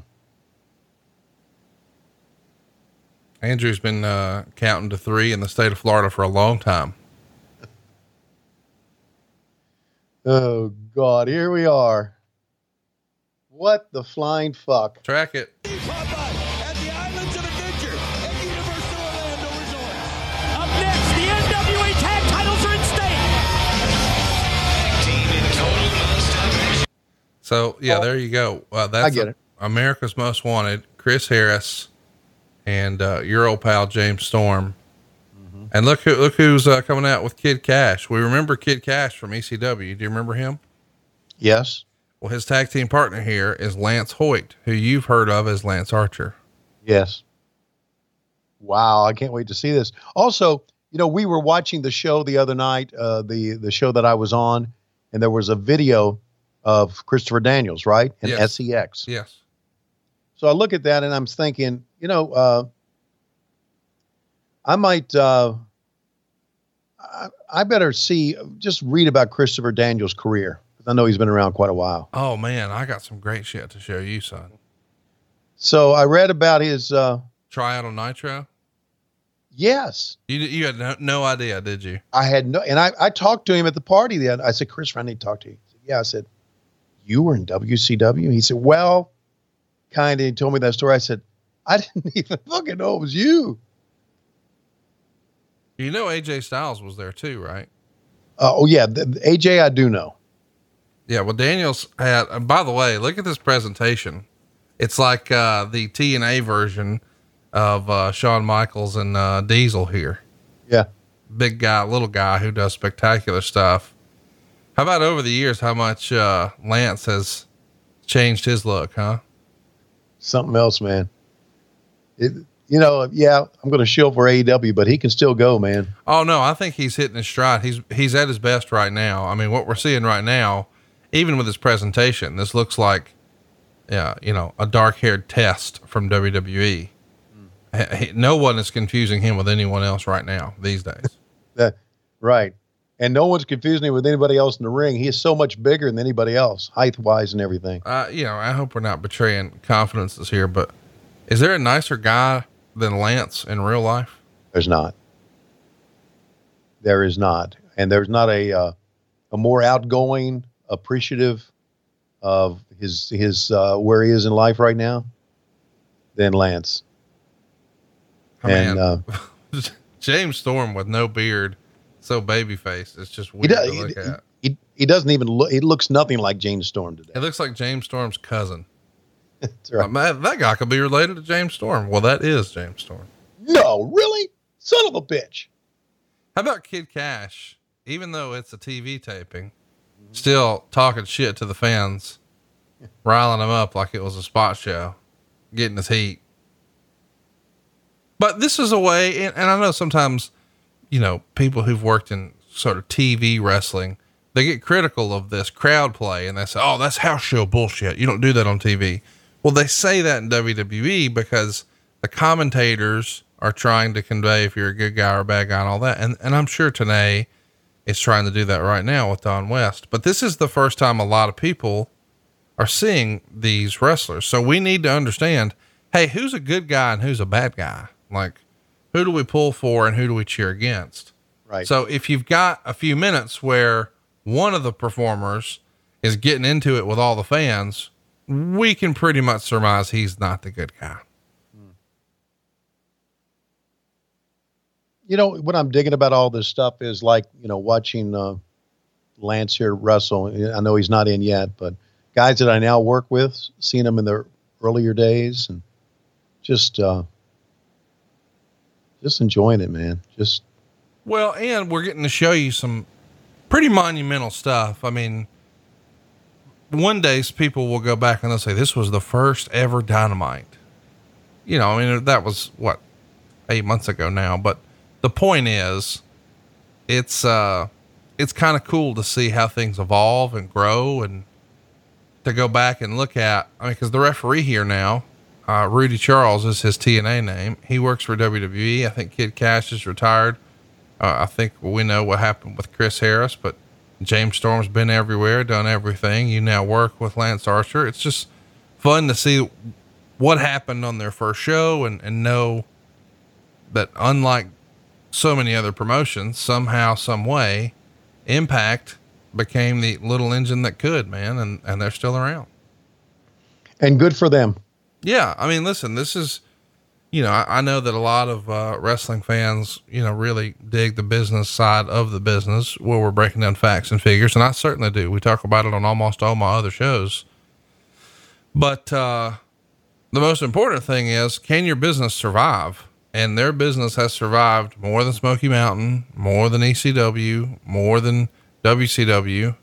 Andrew's been uh, counting to three in the state of Florida for a long time. Oh God, here we are. What the flying fuck? Track it. at the Islands of Adventure at Universal Orlando Resort. Up next, the NWA tag titles are at stake. Team in total nonstop action. So yeah, there you go. Uh, that's I get it. America's Most Wanted, Chris Harris, and uh, your old pal James Storm. Mm-hmm. And look who look who's uh, coming out with Kid Cash. We remember Kid Cash from ECW. Do you remember him? Yes. Well, his tag team partner here is Lance Hoyt, who you've heard of as Lance Archer. Yes. Wow, I can't wait to see this. Also, you know, we were watching the show the other night, uh, the the show that I was on, and there was a video of Christopher Daniels, right? And Yes. SEX. Yes. So I look at that and I'm thinking, you know, uh, I might, uh, I, I better see, just read about Christopher Daniels' career. I know he's been around quite a while. Oh man, I got some great shit to show you, son. So I read about his, uh, Try out on Nitro. Yes. You you had no, no idea, did you? I had no, and I, I talked to him at the party. Then I said, Chris, I need to talk to you. Said, yeah. I said, you were in WCW. He said, well, kind of. He told me that story. I said, I didn't even fucking know it was you. You know, AJ Styles was there too, right? Uh, oh yeah, the, the AJ, I do know. Yeah. Well, Daniels had. And by the way, look at this presentation. It's like uh, the TNA version of uh, Shawn Michaels and uh, Diesel here. Yeah. Big guy, little guy who does spectacular stuff. How about over the years, how much uh, Lance has changed his look, huh? Something else, man. It, you know, yeah, I'm going to shield for AEW, but he can still go, man. Oh no, I think he's hitting his stride. He's he's at his best right now. I mean, what we're seeing right now, even with his presentation, this looks like, yeah, you know, a dark-haired test from WWE. H- he- No one is confusing him with anyone else right now these days. That, right. And no one's confusing him with anybody else in the ring. He is so much bigger than anybody else, height wise and everything. uh, you know, I hope we're not betraying confidences here, but is there a nicer guy than Lance in real life? There's not. There is not, and there's not a uh, a more outgoing, appreciative of his his uh, where he is in life right now than Lance. And uh, James Storm with no beard, so baby face. It's just weird does. to look He, at. he, he doesn't even look. He looks nothing like James Storm today. It looks like James Storm's cousin. Right. Uh, man, that guy could be related to James Storm. Well, that is James Storm. No, really, son of a bitch. How about Kid Cash? Even though it's a TV taping, still talking shit to the fans, riling them up like it was a spot show, getting his heat. But this is a way, and, and I know sometimes, you know, people who've worked in sort of TV wrestling, they get critical of this crowd play and they say, oh, that's house show bullshit. You don't do that on TV. Well, they say that in WWE because the commentators are trying to convey if you're a good guy or a bad guy and all that. And, and I'm sure Tenay is trying to do that right now with Don West. But this is the first time a lot of people are seeing these wrestlers. So we need to understand, hey, who's a good guy and who's a bad guy? Like, who do we pull for and who do we cheer against? Right. So if you've got a few minutes where one of the performers is getting into it with all the fans, we can pretty much surmise he's not the good guy. you know what I'm digging about all this stuff is like you know watching uh, Lance here wrestle. I know he's not in yet, but guys that I now work with, seeing them in their earlier days, and just uh, just enjoying it, man. Just Well, and we're getting to show you some pretty monumental stuff. I mean, one day people will go back and they'll say, this was the first ever dynamite. You know, I mean, that was what, eight months ago now. But the point is, it's, uh, it's kind of cool to see how things evolve and grow and to go back and look at. I mean, because the referee here now, uh, Rudy Charles is his TNA name. He works for WWE. I think Kid Cash is retired. Uh, I think we know what happened with Chris Harris, but James Storm's been everywhere, done everything. You now work with Lance Archer. It's just fun to see what happened on their first show and, and know that unlike so many other promotions, somehow, some way, Impact became the little engine that could, man, and, and they're still around. and good for them. Yeah, I mean, listen, this is, you know, I, I know that a lot of uh, wrestling fans, you know, really dig the business side of the business where we're breaking down facts and figures, and I certainly do. We talk about it on almost all my other shows. But uh, the most important thing is, can your business survive? And their business has survived more than Smoky Mountain, more than ECW, more than WCW.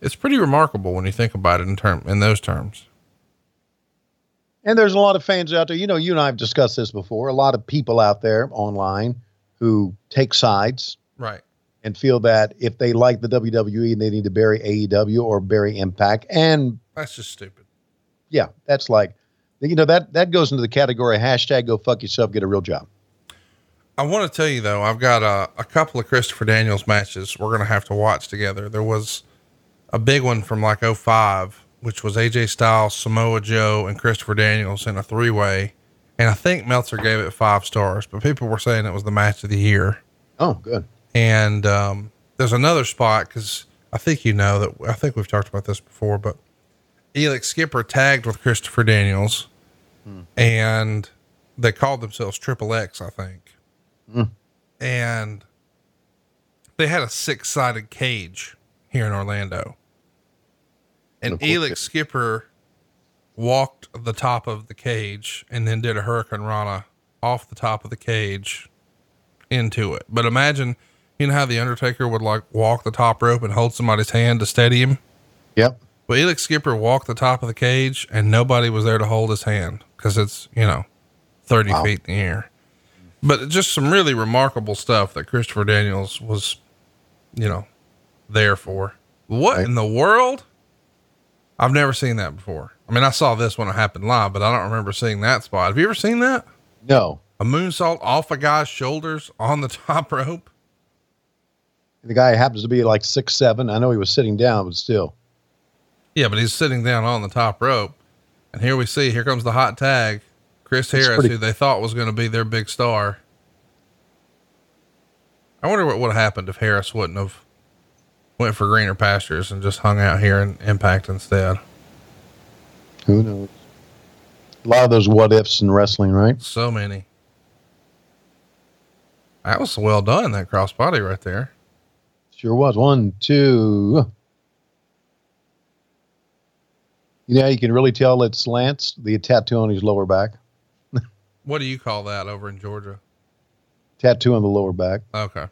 It's pretty remarkable when you think about it in term in those terms. And there's a lot of fans out there. You know, you and I have discussed this before. A lot of people out there online who take sides Right. and feel that if they like the WWE, they need to bury AEW or bury Impact. And That's just stupid. yeah, that's like, you know, that that goes into the category hashtag go fuck yourself, get a real job. I want to tell you though, I've got a, a couple of Christopher Daniels matches we're going to have to watch together. There was a big one from like 05, which was AJ Styles, Samoa Joe, and Christopher Daniels in a three way. And I think Meltzer gave it five stars, but people were saying it was the match of the year. Oh, good. And um, there's another spot because I think you know that I think we've talked about this before, but Elix Skipper tagged with Christopher Daniels, and they called themselves Triple X, I think. And they had a six sided cage here in Orlando, and. Elix Skipper walked the top of the cage and then did a Hurricanrana off the top of the cage into it. But imagine, you know how the Undertaker would like walk the top rope and hold somebody's hand to steady him? Yep. Well, Elix Skipper walked the top of the cage and nobody was there to hold his hand because it's, you know, 30 Wow. feet in the air. But just some really remarkable stuff that Christopher Daniels was, you know, there for. What Right. in the world? I've never seen that before. I mean, I saw this when it happened live, but I don't remember seeing that spot. Have you ever seen that? No. A moonsault off a guy's shoulders on the top rope? The guy happens to be like six seven. I know he was sitting down, but still. Yeah, but he's sitting down on the top rope. And here we see, here comes the hot tag. Chris It's Harris, pretty- who they thought was going to be their big star. I wonder what would have happened if Harris wouldn't have went for greener pastures and just hung out here in Impact instead. Who knows? A lot of those what ifs in wrestling, right? So many. That was well done, that crossbody right there. Sure was. One, two. You know, you can really tell it's Lance, the tattoo on his lower back. What do you call that over in Georgia? Tattoo on the lower back. Okay.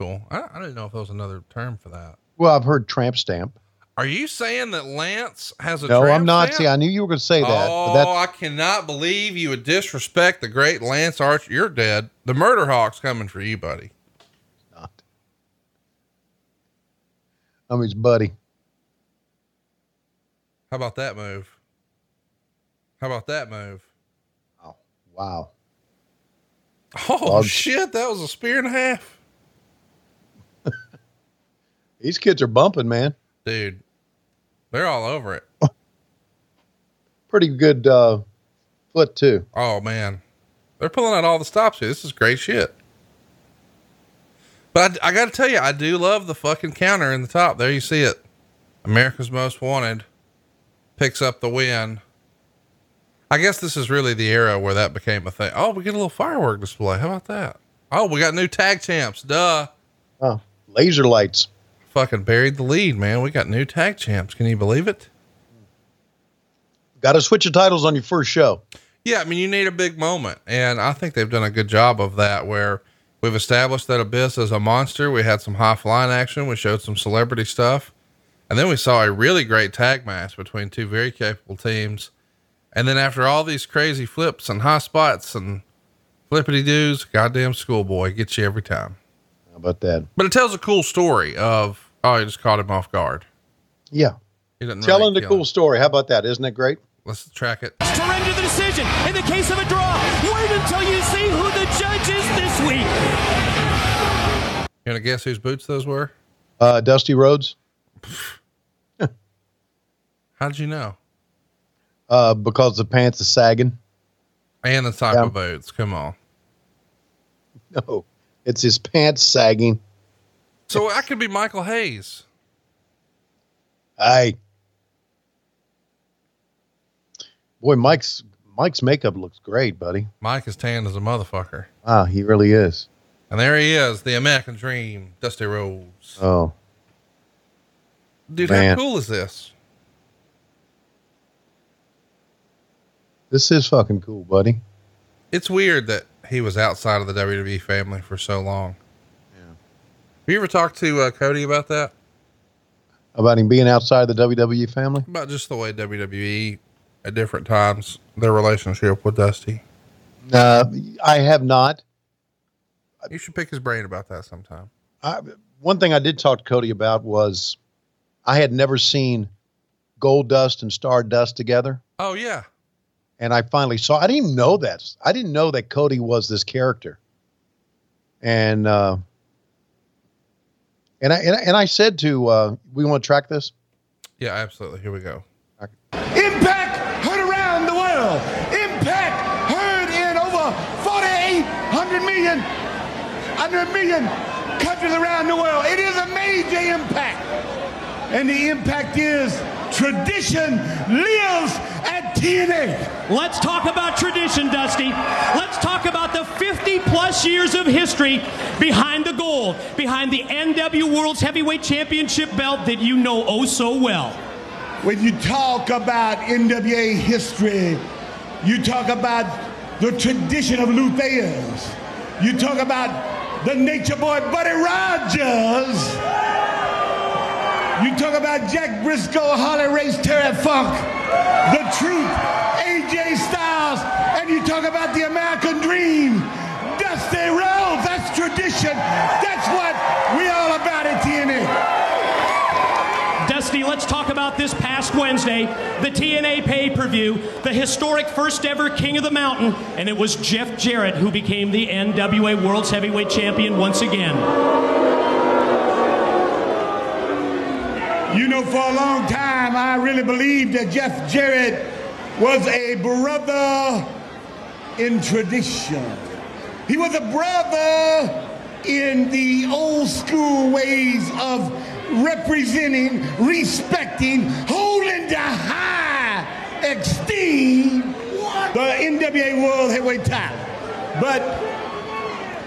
Cool. I, I didn't know if there was another term for that. Well, I've heard tramp stamp. Are you saying that Lance has a No, I'm not. stamp? See, I knew you were going to say that. oh, I cannot believe you would disrespect the great Lance Archer. You're dead. The Murder Hawk's coming for you, buddy. not. I'm his buddy. How about that move? How about that move? Oh, wow. Oh Dog. shit, that was a spear and a half, These kids are bumping, man. dude. They're all over it. Pretty good uh, foot, too. Oh man, they're pulling out all the stops here. This is great shit. But I, I got to tell you, I do love the fucking counter in the top. There you see it. America's Most Wanted picks up the win. I guess this is really the era where that became a thing. Oh, we get a little firework display. How about that? Oh, we got new tag champs. Duh. Oh, laser lights. Fucking buried the lead, man. We got new tag champs. Can you believe it? Got to switch the titles on your first show. Yeah, I mean, you need a big moment. And I think they've done a good job of that where we've established that Abyss is a monster. We had some high flying action. We showed some celebrity stuff. And then we saw a really great tag match between two very capable teams. And then after all these crazy flips and high spots and flippity doos, goddamn schoolboy gets you every time. How about that? But it tells a cool story of, oh, I just caught him off guard. Yeah. He didn't Telling really the cool him. story. How about that? Isn't it great? Let's track it. To render the decision in the case of a draw. Wait until you see who the judge is this week. You want to guess whose boots those were? Uh, Dusty Rhodes, How'd you know? uh, because the pants are sagging. And the type Yeah. of boots. Come on. No, it's his pants sagging. So I could be Michael Hayes. Hey, boy, Mike's Mike's makeup looks great, buddy. Mike is tanned as a motherfucker. Wow, he really is. And there he is, the American Dream, Dusty Rhodes. Oh, Dude, man. how cool is this? this is fucking cool, buddy. It's weird that he was outside of the WWE family for so long. Yeah. Have you ever talked to uh, Cody about that? About him being outside the WWE family. About just the way WWE at different times, their relationship with Dusty. Uh, I have not. You should pick his brain about that sometime. I, one thing I did talk to Cody about was I had never seen Gold Dust and Stardust together. Oh, yeah and I finally saw. I didn't know that. I didn't know that Cody was this character. And uh, and I and, and I said to uh, we want to track this. Yeah, absolutely. Here we go. Impact heard around the world. Impact heard in over forty-eight hundred million, hundred million countries around the world. It is a major impact, and the impact is tradition lives at TNA. Let's talk about tradition, Dusty. Let's talk about the 50 plus years of history behind the gold, behind the NW World's Heavyweight Championship belt that you know oh so well. When you talk about NWA history, you talk about the tradition of Lou You talk about the Nature Boy Buddy Rogers. You talk about Jack Brisco, Harley Race, Terry Funk, The Truth, AJ Styles, and you talk about the American Dream, Dusty Rhodes. That's tradition. That's what we all about at TNA. Dusty, let's talk about this past Wednesday, the TNA pay per view, the historic first ever King of the Mountain, and it was Jeff Jarrett who became the NWA World's Heavyweight Champion once again. You know, for a long time, I really believed that Jeff Jarrett was a brother in tradition. He was a brother in the old school ways of representing, respecting, holding to high esteem the NWA World Heavyweight title. But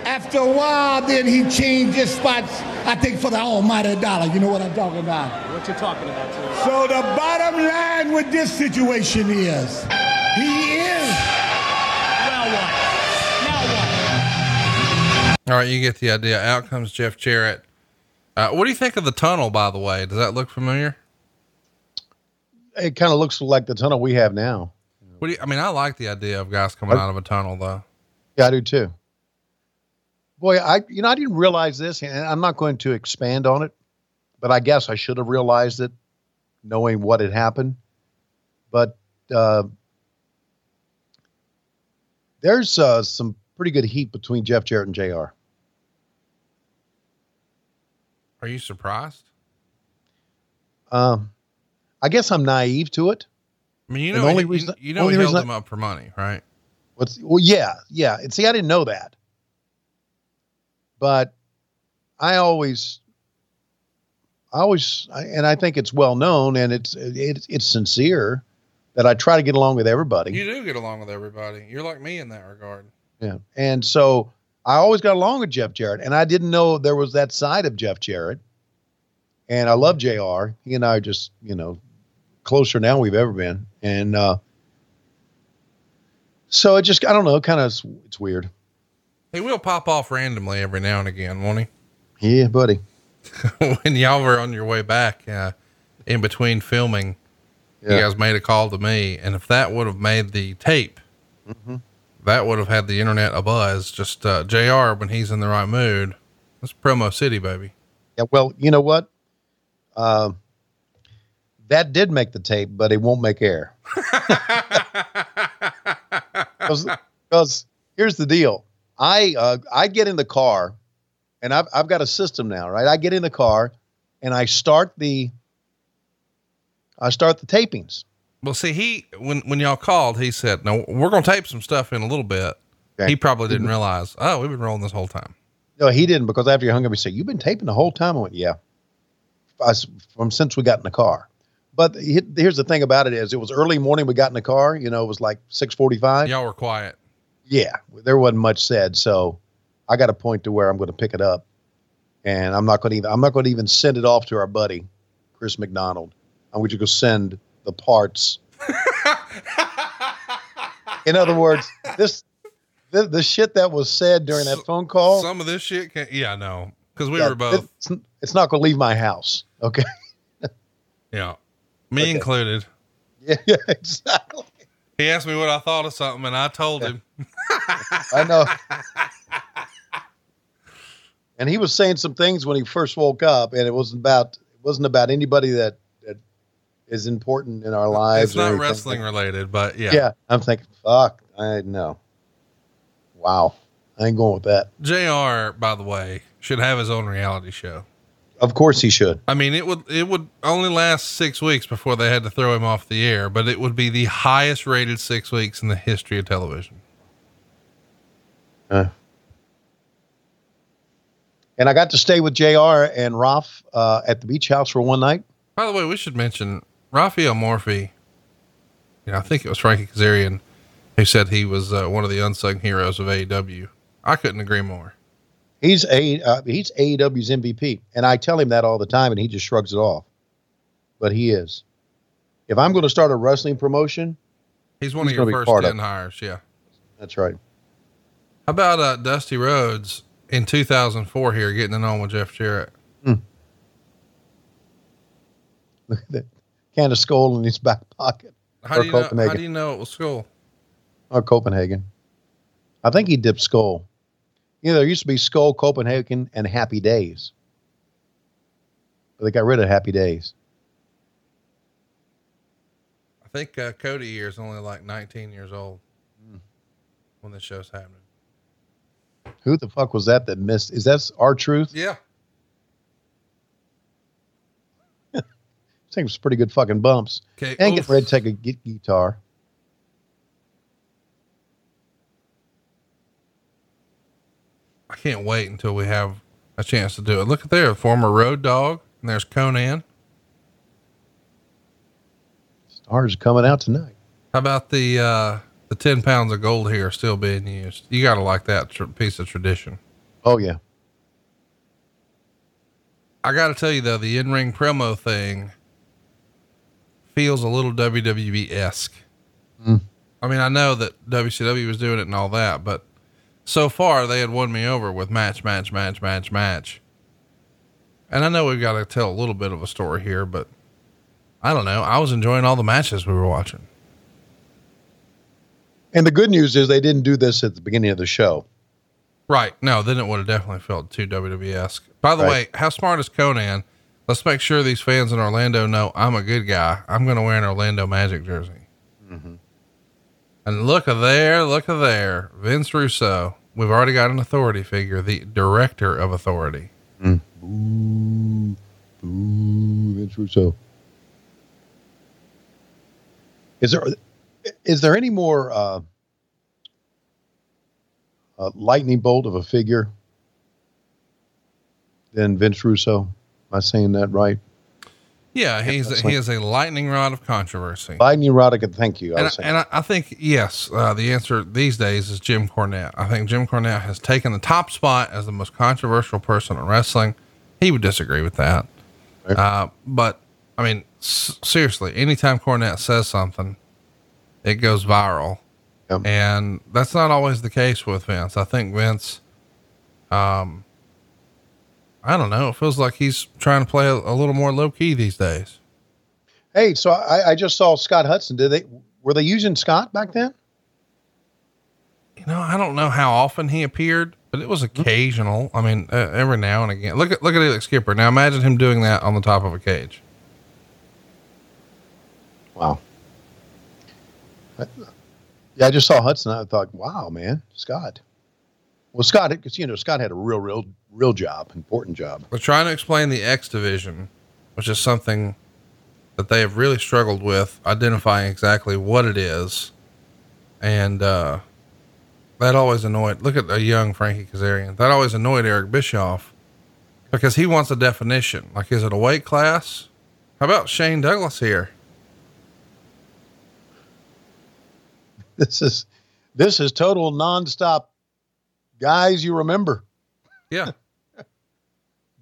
after a while, then he changed his spots, I think, for the almighty dollar. You know what I'm talking about? What you're talking about, sir? So the bottom line with this situation is he is. Well, what? Now what? All right, you get the idea. Out comes Jeff Jarrett. Uh, what do you think of the tunnel, by the way? Does that look familiar? It kind of looks like the tunnel we have now. What do you, I mean, I like the idea of guys coming out of a tunnel, though. Yeah, I do too. Boy, I you know I didn't realize this, and I'm not going to expand on it, but I guess I should have realized it, knowing what had happened. But uh, there's uh, some pretty good heat between Jeff Jarrett and Jr. Are you surprised? Um, I guess I'm naive to it. I mean, you And know, the only he, reason- you know, only he held reason them up for money, right? What's well, yeah, yeah. And see, I didn't know that, but I always, I always, I, and I think it's well known, and it's it's it's sincere that I try to get along with everybody. You do get along with everybody. You're like me in that regard. Yeah, and so I always got along with Jeff Jarrett, and I didn't know there was that side of Jeff Jarrett. And I love Jr. He and I are just you know closer now we've ever been, and uh, so it just I don't know, kind of it's weird. He will pop off randomly every now and again, won't he? Yeah, buddy. when y'all were on your way back, uh, in between filming, Yeah. you guys made a call to me, and if that would have made the tape, Mhm. that would have had the internet a buzz. Just uh, Jr. when he's in the right mood. That's promo city, baby. Yeah, well, you know what? Um, that did make the tape, but it won't make air. Because here's the deal: I uh, I get in the car, and I've I've got a system now, right? I get in the car, and I start the I start the tapings. Well, see, he when when y'all called, he said, "No, we're gonna tape some stuff in a little bit." He probably didn't realize. Oh, we've been rolling this whole time. No, he didn't because after you hung up, he said, "You've been taping the whole time." I went, "Yeah." I from since we got in the car. But he- here's the thing about it is, it was early morning. We got in the car. You know, it was like six forty-five. Y'all were quiet. Yeah, there wasn't much said. So I got a point to where I'm going to pick it up, and I'm not going to even I'm not going to even send it off to our buddy Chris McDonald. I'm going to go send the parts. In other words, this the, the shit that was said during that phone call. Some of this shit can yeah, no. Because we yeah, were both It's, it's not going to leave my house. Okay. yeah. Me included. Yeah, yeah, exactly. He asked me what I thought of something and I told him. I know. and he was saying some things when he first woke up, and it wasn't about it wasn't about anybody that that is important in our lives. It's not wrestling related, but yeah. Yeah. I'm thinking, fuck, I know. Wow, I ain't going with that. JR, by the way, should have his own reality show. Of course he should. I mean, it would it would only last six weeks before they had to throw him off the air, but it would be the highest rated six weeks in the history of television. Uh, And I got to stay with JR and Ralph uh, at the beach house for one night. By the way, we should mention Rafael Morffi. You know, I think it was Frankie Kazarian who said he was uh, one of the unsung heroes of AEW. I couldn't agree more. He's a uh, he's AEW's MVP, and I tell him that all the time, and he just shrugs it off. But he is. If I'm going to start a wrestling promotion, He's one He's of your first 10 hires. Yeah. that's right. How about uh, Dusty Rhodes in 2004 here getting it on with Jeff Jarrett? Look at that can of Skoal in his back pocket. How or do, you know, how do you know it was Skoal? or Copenhagen. I think he dipped Skoal. You know, there used to be Skoal, Copenhagen, and Happy Days. But they got rid of Happy Days. I think uh, Cody here is only like 19 years old when this show's happening. Who the fuck was that that missed? Is that our truth? Yeah. I think pretty good fucking bumps. Okay. And oof. get ready to take a gu- guitar. Can't wait until we have a chance to do it. Look at there, former Road Dogg, and there's Konnan. Stars coming out tonight. How about the uh, the 10 pounds of gold here still being used? You got to like that tr- piece of tradition. Oh yeah. I got to tell you though, the in ring promo thing feels a little WWE esque. Mm. I mean, I know that WCW was doing it and all that, but so far they had won me over with match, match, match, match, match. And I know we've got to tell a little bit of a story here, but I don't know. I was enjoying all the matches we were watching. And the good news is they didn't do this at the beginning of the show. Right. No, then it would have definitely felt too WWE esque. By the Right. way, how smart is Konnan? Let's make sure these fans in Orlando know I'm a good guy. I'm going to wear an Orlando Magic jersey. Mm-hmm. And look at there, look at there. Vince Russo. We've already got an authority figure, the director of authority. Ooh, ooh, Vince Russo. Is there is there any more uh, uh, lightning bolt of a figure than Vince Russo? Am I saying that right? Yeah, he's that's he is a lightning rod of controversy. Lightning Roddick, thank you. I And, I, and I, I think yes, uh, the answer these days is Jim Cornette. I think Jim Cornette has taken the top spot as the most controversial person in wrestling. He would disagree with that, Right. uh, but I mean, s- seriously, anytime Cornette says something, it goes viral, Yep. and that's not always the case with Vince. I think Vince, um, I don't know. It feels like he's trying to play a, a little more low key these days. hey, so I, I just saw Scott Hudson. Did they were they using Scott back then? You know, I don't know how often he appeared, but it was occasional. I mean, uh, every now and again. Look at look at Elix Skipper. Now imagine him doing that on the top of a cage. Wow. I- yeah, I just saw Hudson. I thought, wow, man, Scott. Well, Scott, because you know Scott had a real, real, real job, important job. We're trying to explain the X division, which is something that they have really struggled with identifying exactly what it is, and uh, that always annoyed. Look at a young Frankie Kazarian. That always annoyed Eric Bischoff because he wants a definition. Like, is it a weight class? How about Shane Douglas here? This is this is total nonstop. Guys, you remember Yeah.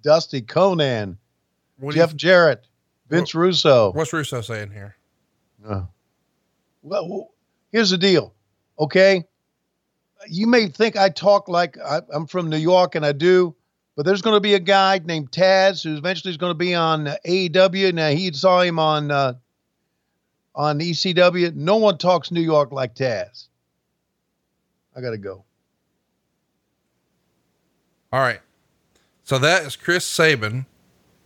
Dusty Konnan, What do you- Jeff Jarrett, Vince Russo. What's Russo saying here? Uh, well, well, here's the deal. Okay. You may think I talk like I, I'm from New York, and I do, but there's going to be a guy named Taz who eventually is going to be on AEW. Now, he saw him on uh, on ECW. No one talks New York like Taz. I got to go. All right. So that is Chris Sabin,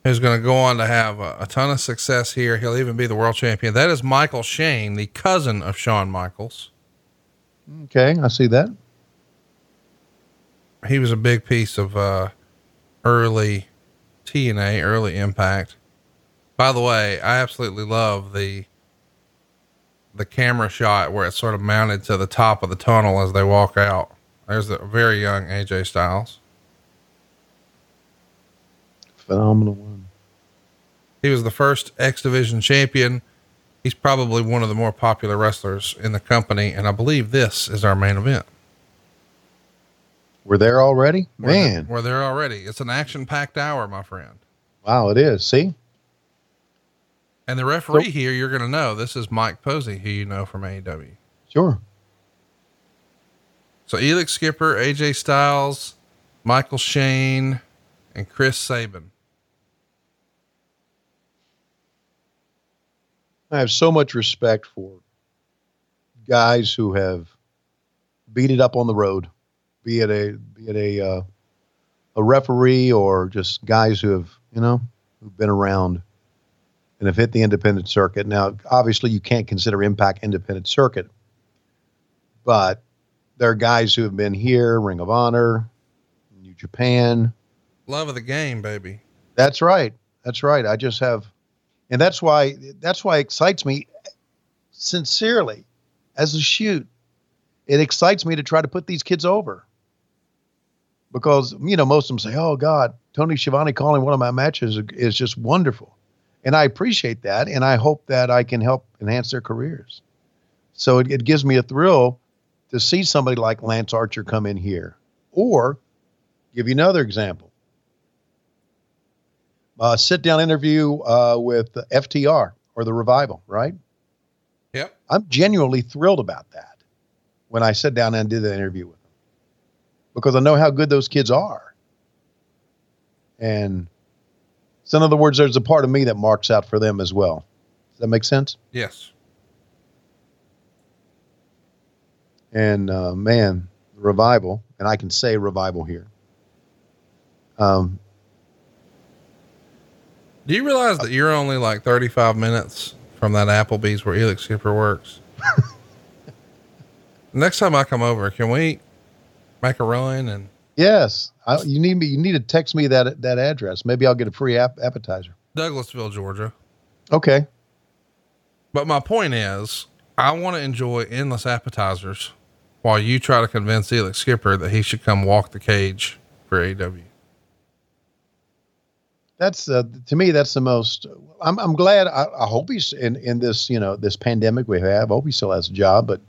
who's going to go on to have a, a ton of success here. He'll even be the world champion. That is Michael Shane, the cousin of Shawn Michaels. Okay. I see that. He was a big piece of uh, early TNA, early Impact. By the way, I absolutely love the the camera shot where it's sort of mounted to the top of the tunnel as they walk out. There's the very young AJ Styles. Phenomenal one. He was the first X Division champion. He's probably one of the more popular wrestlers in the company, and I believe this is our main event. We're there already, We're man. there, we're there already. It's an action-packed hour, my friend. Wow, it is. See, And the referee here, you're going to know this is Mike Posey, who you know from AEW. sure. So Elix Skipper, AJ Styles, Michael Shane, and Chris Sabin. I have so much respect for guys who have beat it up on the road, be it a be it a uh, a referee or just guys who have you know who've been around and have hit the independent circuit. Now, obviously, you can't consider Impact independent circuit, but there are guys who have been here, Ring of Honor, New Japan. Love of the game, baby. That's right. That's right. I just have, and that's why that's why it excites me sincerely as a shoot. It excites me to try to put these kids over because you know most of them say, "Oh God, Tony Schiavone calling one of my matches is just wonderful," and I appreciate that, and I hope that I can help enhance their careers. So it, it gives me a thrill to see somebody like Lance Archer come in here, or give you another example uh, sit down interview uh, with FTR or the Revival, right? Yep. I'm genuinely thrilled about that when I sat down and did the interview with them because I know how good those kids are. And so, in other words, there's a part of me that marks out for them as well. Does that make sense? Yes. And uh, man, the revival, and I can say revival here. Um, Do you realize that you're only like 35 minutes from that Applebee's where Elix Skipper works? Next time I come over, can we make a run and yes, I, you need me. You need to text me that that address. Maybe I'll get a free app, appetizer. Douglasville, Georgia? Okay. But my point is, I want to enjoy endless appetizers while you try to convince Elix Skipper that he should come walk the cage for AW. That's uh, to me. That's the most. I'm I'm glad. I, I hope he's in in this you know this pandemic we have. I hope he still has a job. But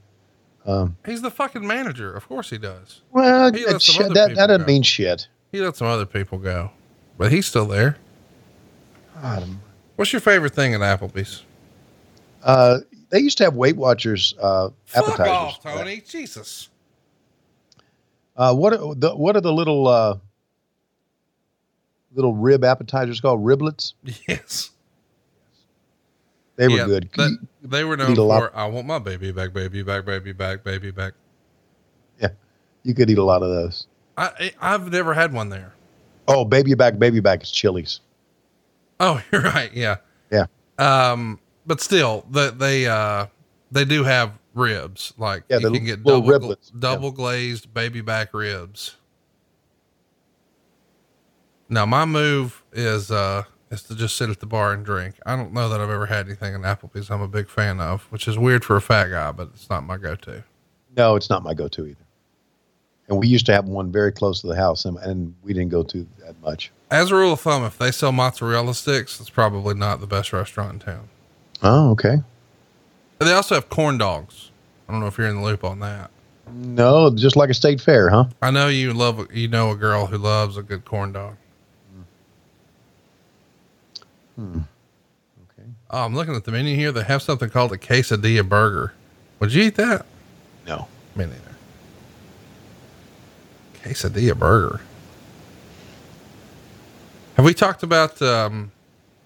um, He's the fucking manager. Of course he does. well, He that, lets some shit- other that, that doesn't mean shit. He let some other people go, but he's still there. God, What's your favorite thing at Applebee's? Uh, they used to have Weight Watchers uh, Fuck appetizers. off, Tony. Jesus. Uh, what are the what are the little uh, little rib appetizers called? Riblets. Yes. They were Yeah, good. that- they were known for, I want my baby back, baby back, baby back, baby back. Yeah, you could eat a lot of those. I, I've never had one there. Oh, baby back, baby back is Chili's. Oh, you're right. Yeah. Yeah. Um, but still, the, they, uh, they do have ribs. Like Yeah, you can get double, riblets. double glazed baby back ribs. Now my move is, uh, is to just sit at the bar and drink. I don't know that I've ever had anything in Applebee's I'm a big fan of, which is weird for a fat guy, but it's not my go-to. No, it's not my go-to either. And we used to have one very close to the house, and, and we didn't go to that much. As a rule of thumb, if they sell mozzarella sticks, it's probably not the best restaurant in town. Oh, okay. They also have corn dogs. I don't know if you're in the loop on that. No, just like a state fair, huh? I know you love, you know, a girl who loves a good corn dog. Hmm. Oh, I'm looking at the menu here. They have something called a quesadilla burger. Would you eat that? No. Me neither. Quesadilla burger. Have we talked about um,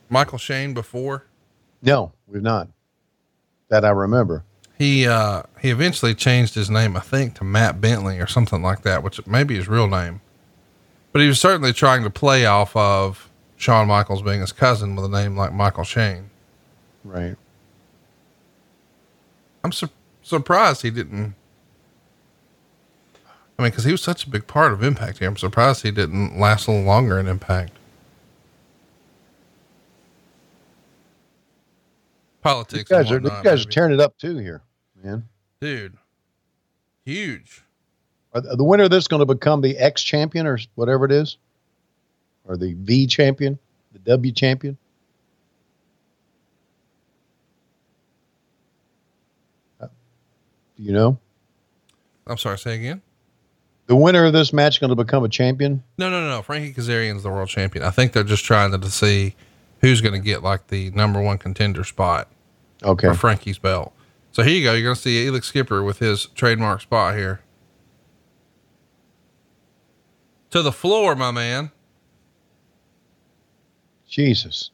Michael Shane before? No, we've not. That I remember. He uh, he eventually changed his name, I think, to Matt Bentley or something like that, which may be his real name. But he was certainly trying to play off of Shawn Michaels being his cousin with a name like Michael Shane. Right. I'm sur- surprised he didn't. I mean, because he was such a big part of Impact here. I'm surprised he didn't last a little longer in Impact. Politics. You guys are you guys are tearing it up too here, man. dude. Huge. Are the winner of this going to become the ex champion or whatever it is? Or the V champion, the W champion? Uh, Do you know? I'm sorry, say again. The winner of this match going to become a champion? No, no, no. Frankie Kazarian's the world champion. I think they're just trying to, to see who's going to get like the number one contender spot Okay. for Frankie's belt. So here you go. You're going to see Elix Skipper with his trademark spot here. To the floor, my man. Jesus.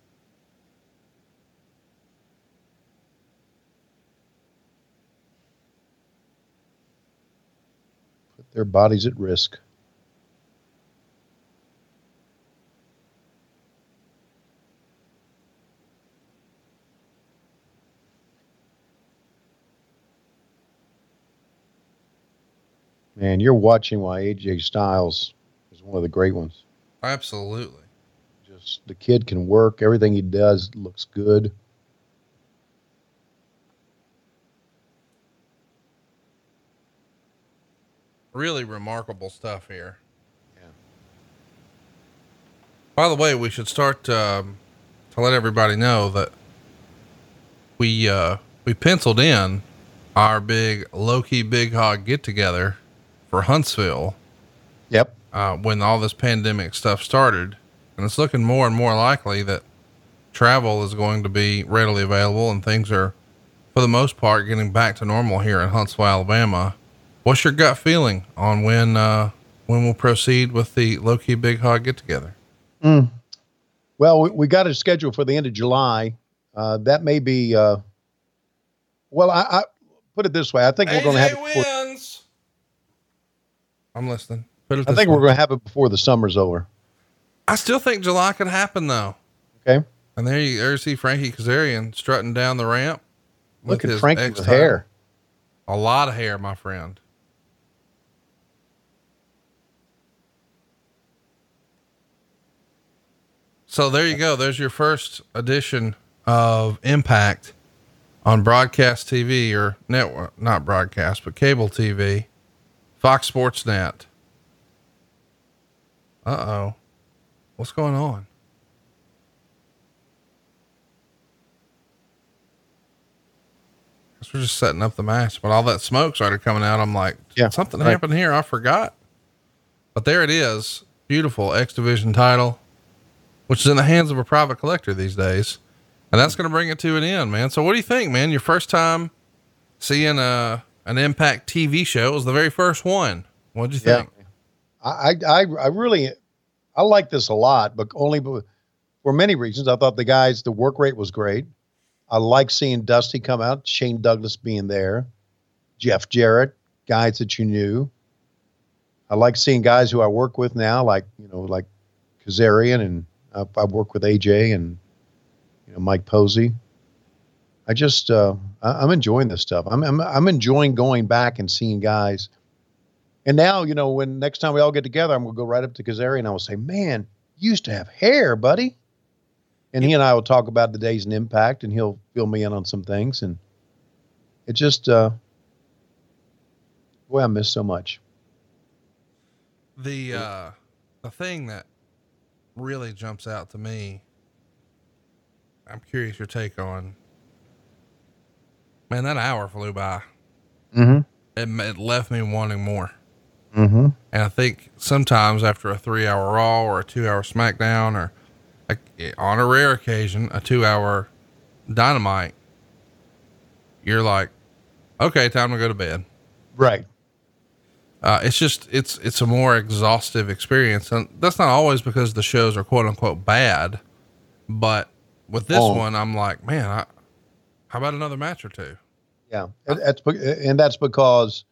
Put their bodies at risk. Man, you're watching why AJ Styles is one of the great ones. Absolutely. Just the kid can work. Everything he does looks good. Really remarkable stuff here. Yeah. By the way, we should start um, to let everybody know that we uh, we penciled in our big Loki Big Hog get together for Huntsville. Yep. Uh, when all this pandemic stuff started, and it's looking more and more likely that travel is going to be readily available and things are, for the most part, getting back to normal here in Huntsville, Alabama. What's your gut feeling on when uh, when we'll proceed with the Loki Big Hog get together? Mm. Well, we, we got it scheduled for the end of July. Uh, that may be. Uh, well, I, I put it this way. I think we're going to have. It before, wins. I'm listening. I think way. we're going to have it before the summer's over. I still think July could happen though. Okay. And there you, there you see Frankie Kazarian strutting down the ramp. Look at his Frankie with hair. A lot of hair, my friend. So there you go. There's your first edition of Impact on broadcast TV or network, not broadcast, but cable TV, Fox Sports Net. Uh oh. What's going on? Guess we're just setting up the match, but all that smoke started coming out. I'm like, Yeah, something right. happened here. I forgot. But there it is. Beautiful X Division title, which is in the hands of a private collector these days. And that's going to bring it to an end, man. So what do you think, man? Your first time seeing a, an Impact TV show it was the very first one. What'd you Yeah. think? I, I, I really, I like this a lot, but only for many reasons. I thought the guys, the work rate was great. I like seeing Dusty come out, Shane Douglas being there, Jeff Jarrett, guys that you knew. I like seeing guys who I work with now, like you know, like Kazarian, and I, I work with AJ and you know Mike Posey. I just, uh, I, I'm enjoying this stuff. I'm, I'm, I'm enjoying going back and seeing guys. And now, you know, when next time we all get together, I'm gonna go right up to Kazarian and I will say, "Man, you used to have hair, buddy." And he and I will talk about the days and impact, and he'll fill me in on some things. And it just, uh, boy, I miss so much. The uh the thing that really jumps out to me, I'm curious your take on. Man, that hour flew by. Mm-hmm. It, it left me wanting more. Mm-hmm. And I think sometimes after a three hour Raw or a two hour SmackDown or a, on a rare occasion, a two hour Dynamite, you're like, okay, time to go to bed. Right. Uh, it's just, it's, it's a more exhaustive experience. And that's not always because the shows are quote unquote bad, but with this Oh. one, I'm like, man, I, how about another match or two? Yeah, that's and that's because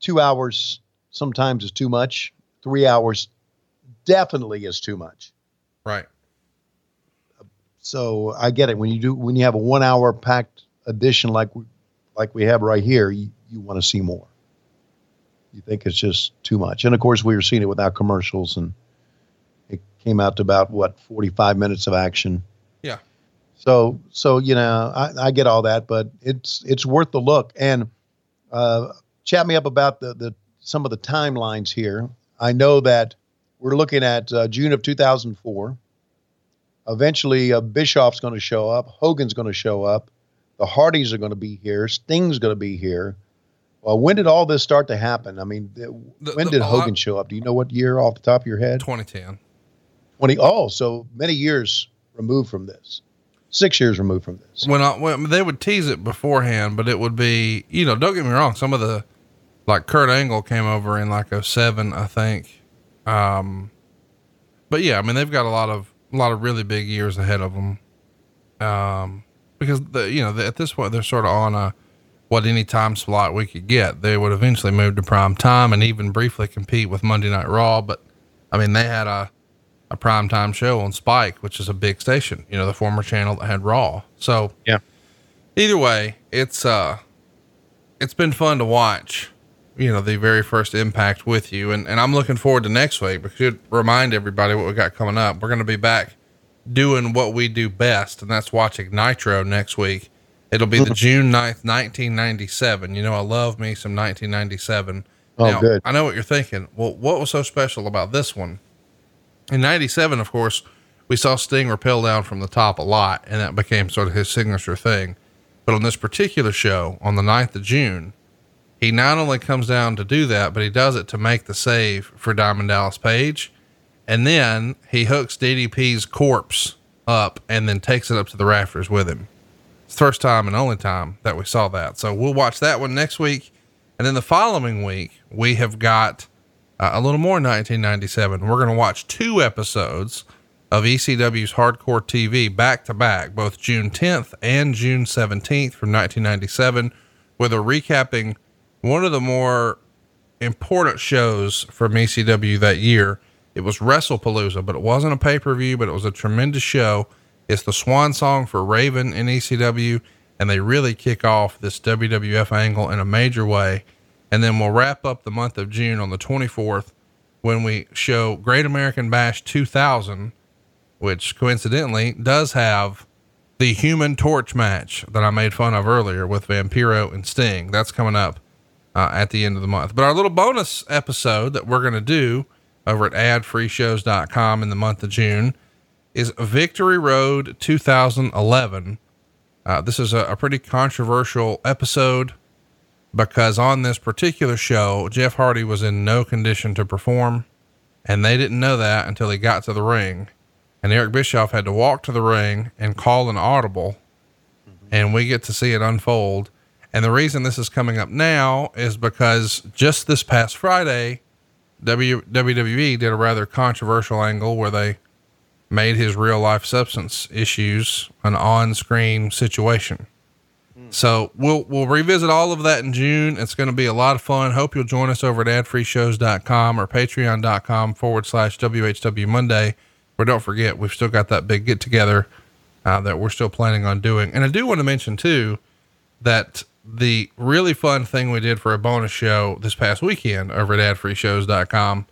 two hours sometimes is too much. Three hours definitely is too much. Right. So I get it when you do when you have a one hour packed edition like we, like we have right here, you, you want to see more. You think it's just too much, and of course we were seeing it without commercials, and it came out to about what forty five minutes of action. Yeah. So so you know I, I get all that, but it's it's worth the look. And uh, chat me up about the the some of the timelines here. I know that we're looking at uh, June of 2004. Eventually, uh, Bischoff's going to show up. Hogan's going to show up. The Hardys are going to be here. Sting's going to be here. Well, when did all this start to happen? I mean, th- The- when the- did Hogan lot- show up? Do you know what year off the top of your head? 2010. 20. Oh, so many years removed from this. Six years removed from this. When, I, when they would tease it beforehand, but it would be, you know, don't get me wrong. Some of the, like Kurt Angle came over in like 07, I think. Um, but yeah, I mean, they've got a lot of, a lot of really big years ahead of them. Um, because the, you know, the, at this point, they're sort of on a, what any time slot we could get. They would eventually move to prime time and even briefly compete with Monday Night Raw. But I mean, they had a, a prime time show on Spike, which is a big station, you know, the former channel that had Raw. So Yeah. either way, it's, uh, it's been fun to watch, you know, the very first impact with you. And, and I'm looking forward to next week because it remind everybody what we got coming up. We're going to be back doing what we do best, and that's watching Nitro next week. It'll be the June 9th, 1997. You know, I love me some 1997. Oh, good. I know what you're thinking. Well, what was so special about this one? In 97, of course, we saw Sting rappel down from the top a lot, and that became sort of his signature thing. But on this particular show, on the 9th of June, he not only comes down to do that, but he does it to make the save for Diamond Dallas Page. And then he hooks DDP's corpse up and then takes it up to the rafters with him. It's the first time and only time that we saw that. So we'll watch that one next week. And then the following week, we have got uh, a little more 1997. We're going to watch two episodes of ECW's Hardcore TV back to back, both June 10th and June 17th from 1997, with a recapping one of the more important shows from ECW that year. It was WrestlePalooza, but it wasn't a pay per view, but it was a tremendous show. It's the swan song for Raven in ECW, and they really kick off this WWF angle in a major way. And then we'll wrap up the month of June on the 24th when we show Great American Bash 2000, which coincidentally does have the Human Torch match that I made fun of earlier with Vampiro and Sting. That's coming up uh, at the end of the month. But our little bonus episode that we're going to do over at adfreeshows.com in the month of June is Victory Road 2011. Uh, this is a, a pretty controversial episode because on this particular show, Jeff Hardy was in no condition to perform, and they didn't know that until he got to the ring. And Eric Bischoff had to walk to the ring and call an audible, and we get to see it unfold. And the reason this is coming up now is because just this past Friday, w- WWE did a rather controversial angle where they made his real life substance issues an on screen situation. So we'll we'll revisit all of that in June. It's going to be a lot of fun. Hope you'll join us over at adfreeshows.com or patreon.com forward slash WHW Monday. Where don't forget, we've still got that big get together uh, that we're still planning on doing. And I do want to mention too that the really fun thing we did for a bonus show this past weekend over at adfreeshows.com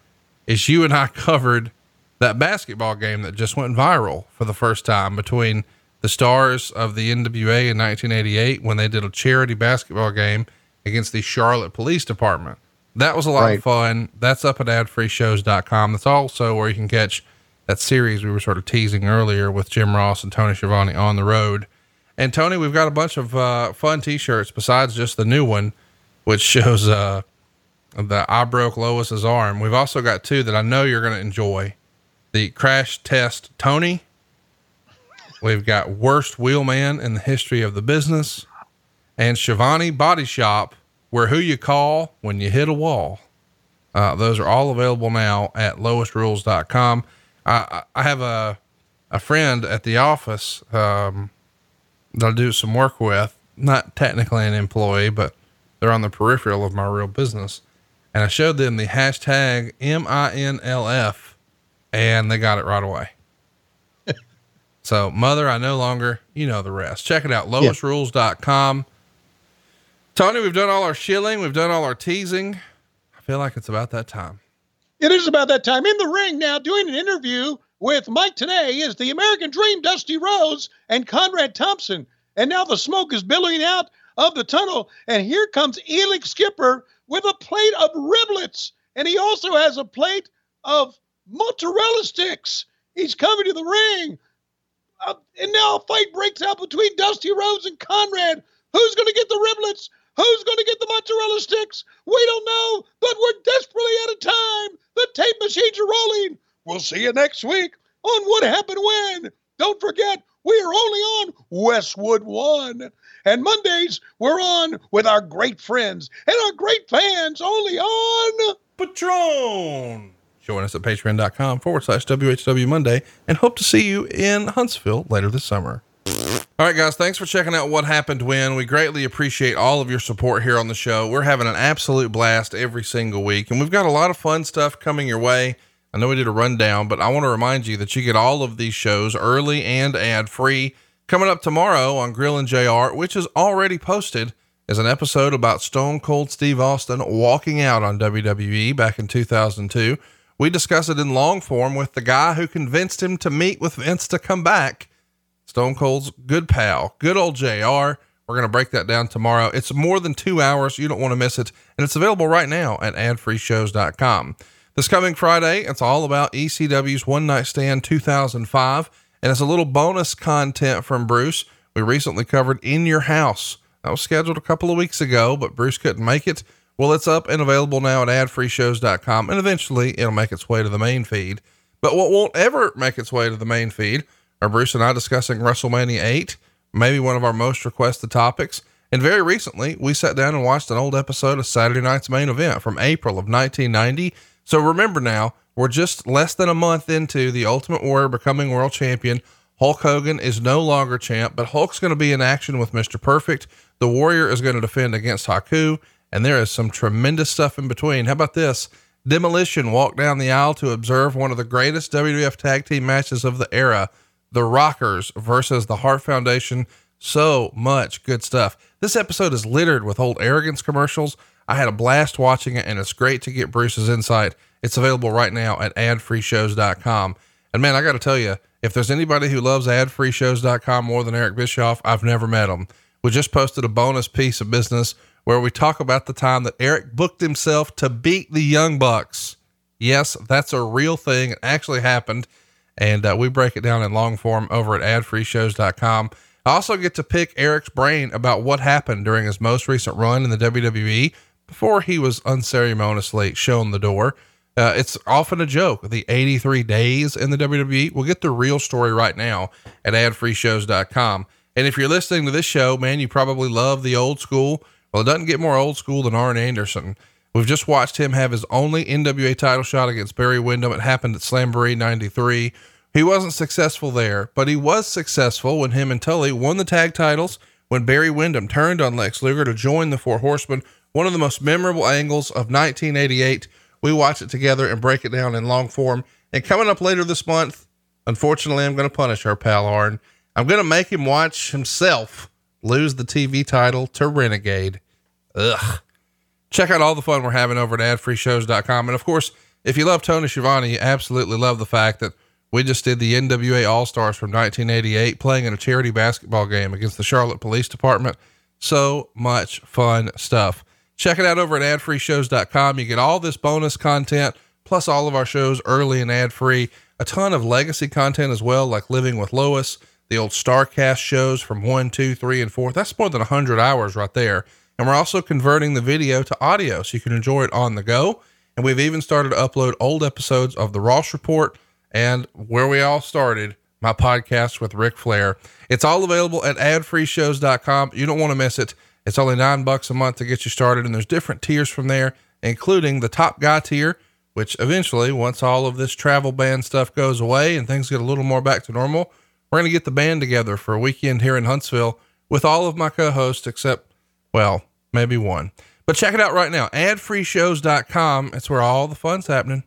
is you and I covered that basketball game that just went viral for the first time between the stars of the NWA in 1988 when they did a charity basketball game against the Charlotte Police Department. That was a lot Right. of fun. That's up at adfreeshows.com. That's also where you can catch that series we were sort of teasing earlier with Jim Ross and Tony Schiavone on the road. And Tony, we've got a bunch of uh, fun t-shirts besides just the new one, which shows uh, the I broke Lois's arm. We've also got two that I know you're going to enjoy. The crash test Tony. We've got worst wheelman in the history of the business, and Schiavone Body Shop, where who you call when you hit a wall. Uh, those are all available now at lowestrules.com. I, I have a, a friend at the office, um, that I do some work with, not technically an employee, but they're on the peripheral of my real business. And I showed them the hashtag MINLF and they got it right away. so mother, I no longer, you know, the rest. Check it out. Lowestrules.com. Tony, we've done all our shilling. We've done all our teasing. I feel like it's about that time. It is about that time in the ring now doing an interview with Mike Tenay is the American Dream Dusty Rhodes and Conrad Thompson. And now the smoke is billowing out of the tunnel. And here comes Elix Skipper with a plate of riblets. And he also has a plate of mozzarella sticks. He's coming to the ring. Uh, and now a fight breaks out between Dusty Rhodes and Conrad. Who's going to get the riblets? Who's going to get the mozzarella sticks? We don't know, but we're desperately out of time. The tape machines are rolling. We'll see you next week on What Happened When. Don't forget, we are only on Westwood One. And Mondays, we're on with our great friends and our great fans only on Patreon. Join us at patreon.com forward slash WHW Monday and hope to see you in Huntsville later this summer. All right, guys, thanks for checking out what happened when. We greatly appreciate all of your support here on the show. We're having an absolute blast every single week, and we've got a lot of fun stuff coming your way. I know we did a rundown, but I want to remind you that you get all of these shows early and ad free. Coming up tomorrow on Grilling JR, which is already posted, is an episode about Stone Cold Steve Austin walking out on WWE back in 2002. We discuss it in long form with the guy who convinced him to meet with Vince to come back. Stone Cold's good pal, good old JR. We're going to break that down tomorrow. It's more than two hours. You don't want to miss it. And it's available right now at adfreeshows.com. This coming Friday, it's all about ECW's One Night Stand 2005. And it's a little bonus content from Bruce. We recently covered In Your House. That was scheduled a couple of weeks ago, but Bruce couldn't make it. Well, it's up and available now at adfreeshows.com. And eventually it'll make its way to the main feed. But what won't ever make its way to the main feed are Bruce and I discussing WrestleMania 8, maybe one of our most requested topics. And very recently, we sat down and watched an old episode of Saturday Night's Main Event from April of 1990. So remember now, we're just less than a month into the Ultimate Warrior becoming world champion. Hulk Hogan is no longer champ, but Hulk's going to be in action with Mr. Perfect. The Warrior is going to defend against Haku, and there is some tremendous stuff in between. How about this? Demolition walked down the aisle to observe one of the greatest WWF tag team matches of the era the Rockers versus the Hart Foundation. So much good stuff. This episode is littered with old arrogance commercials. I had a blast watching it, and it's great to get Bruce's insight. It's available right now at adfreeshows.com. And man, I got to tell you, if there's anybody who loves adfreeshows.com more than Eric Bischoff, I've never met him. We just posted a bonus piece of business where we talk about the time that Eric booked himself to beat the Young Bucks. Yes, that's a real thing. It actually happened and uh, we break it down in long form over at adfreeshows.com. I also get to pick Eric's brain about what happened during his most recent run in the WWE before he was unceremoniously shown the door. Uh, it's often a joke. The 83 days in the WWE. We'll get the real story right now at adfreeshows.com. And if you're listening to this show, man, you probably love the old school. Well, it doesn't get more old school than Arn Anderson. We've just watched him have his only NWA title shot against Barry Windham. It happened at Slamboree 93. He wasn't successful there, but he was successful when him and Tully won the tag titles when Barry Windham turned on Lex Luger to join the Four Horsemen. One of the most memorable angles of 1988. We watch it together and break it down in long form. And coming up later this month, unfortunately, I'm going to punish our pal Arn. I'm going to make him watch himself lose the TV title to Renegade. Ugh. Check out all the fun we're having over at adfreeshows.com. And of course, if you love Tony Schiavone, you absolutely love the fact that we just did the NWA All Stars from 1988 playing in a charity basketball game against the Charlotte Police Department. So much fun stuff. Check it out over at adfreeshows.com. You get all this bonus content, plus all of our shows early and ad free. A ton of legacy content as well, like Living with Lois, the old StarCast shows from one, two, three, and four. That's more than 100 hours right there. And we're also converting the video to audio so you can enjoy it on the go. And we've even started to upload old episodes of the Ross Report and where we all started, my podcast with Ric Flair. It's all available at adfreeshows.com. You don't want to miss it. It's only nine bucks a month to get you started, and there's different tiers from there, including the top guy tier, which eventually, once all of this travel ban stuff goes away and things get a little more back to normal, we're going to get the band together for a weekend here in Huntsville with all of my co hosts except well, maybe one. But check it out right now. Adfreeshows.com. It's where all the fun's happening.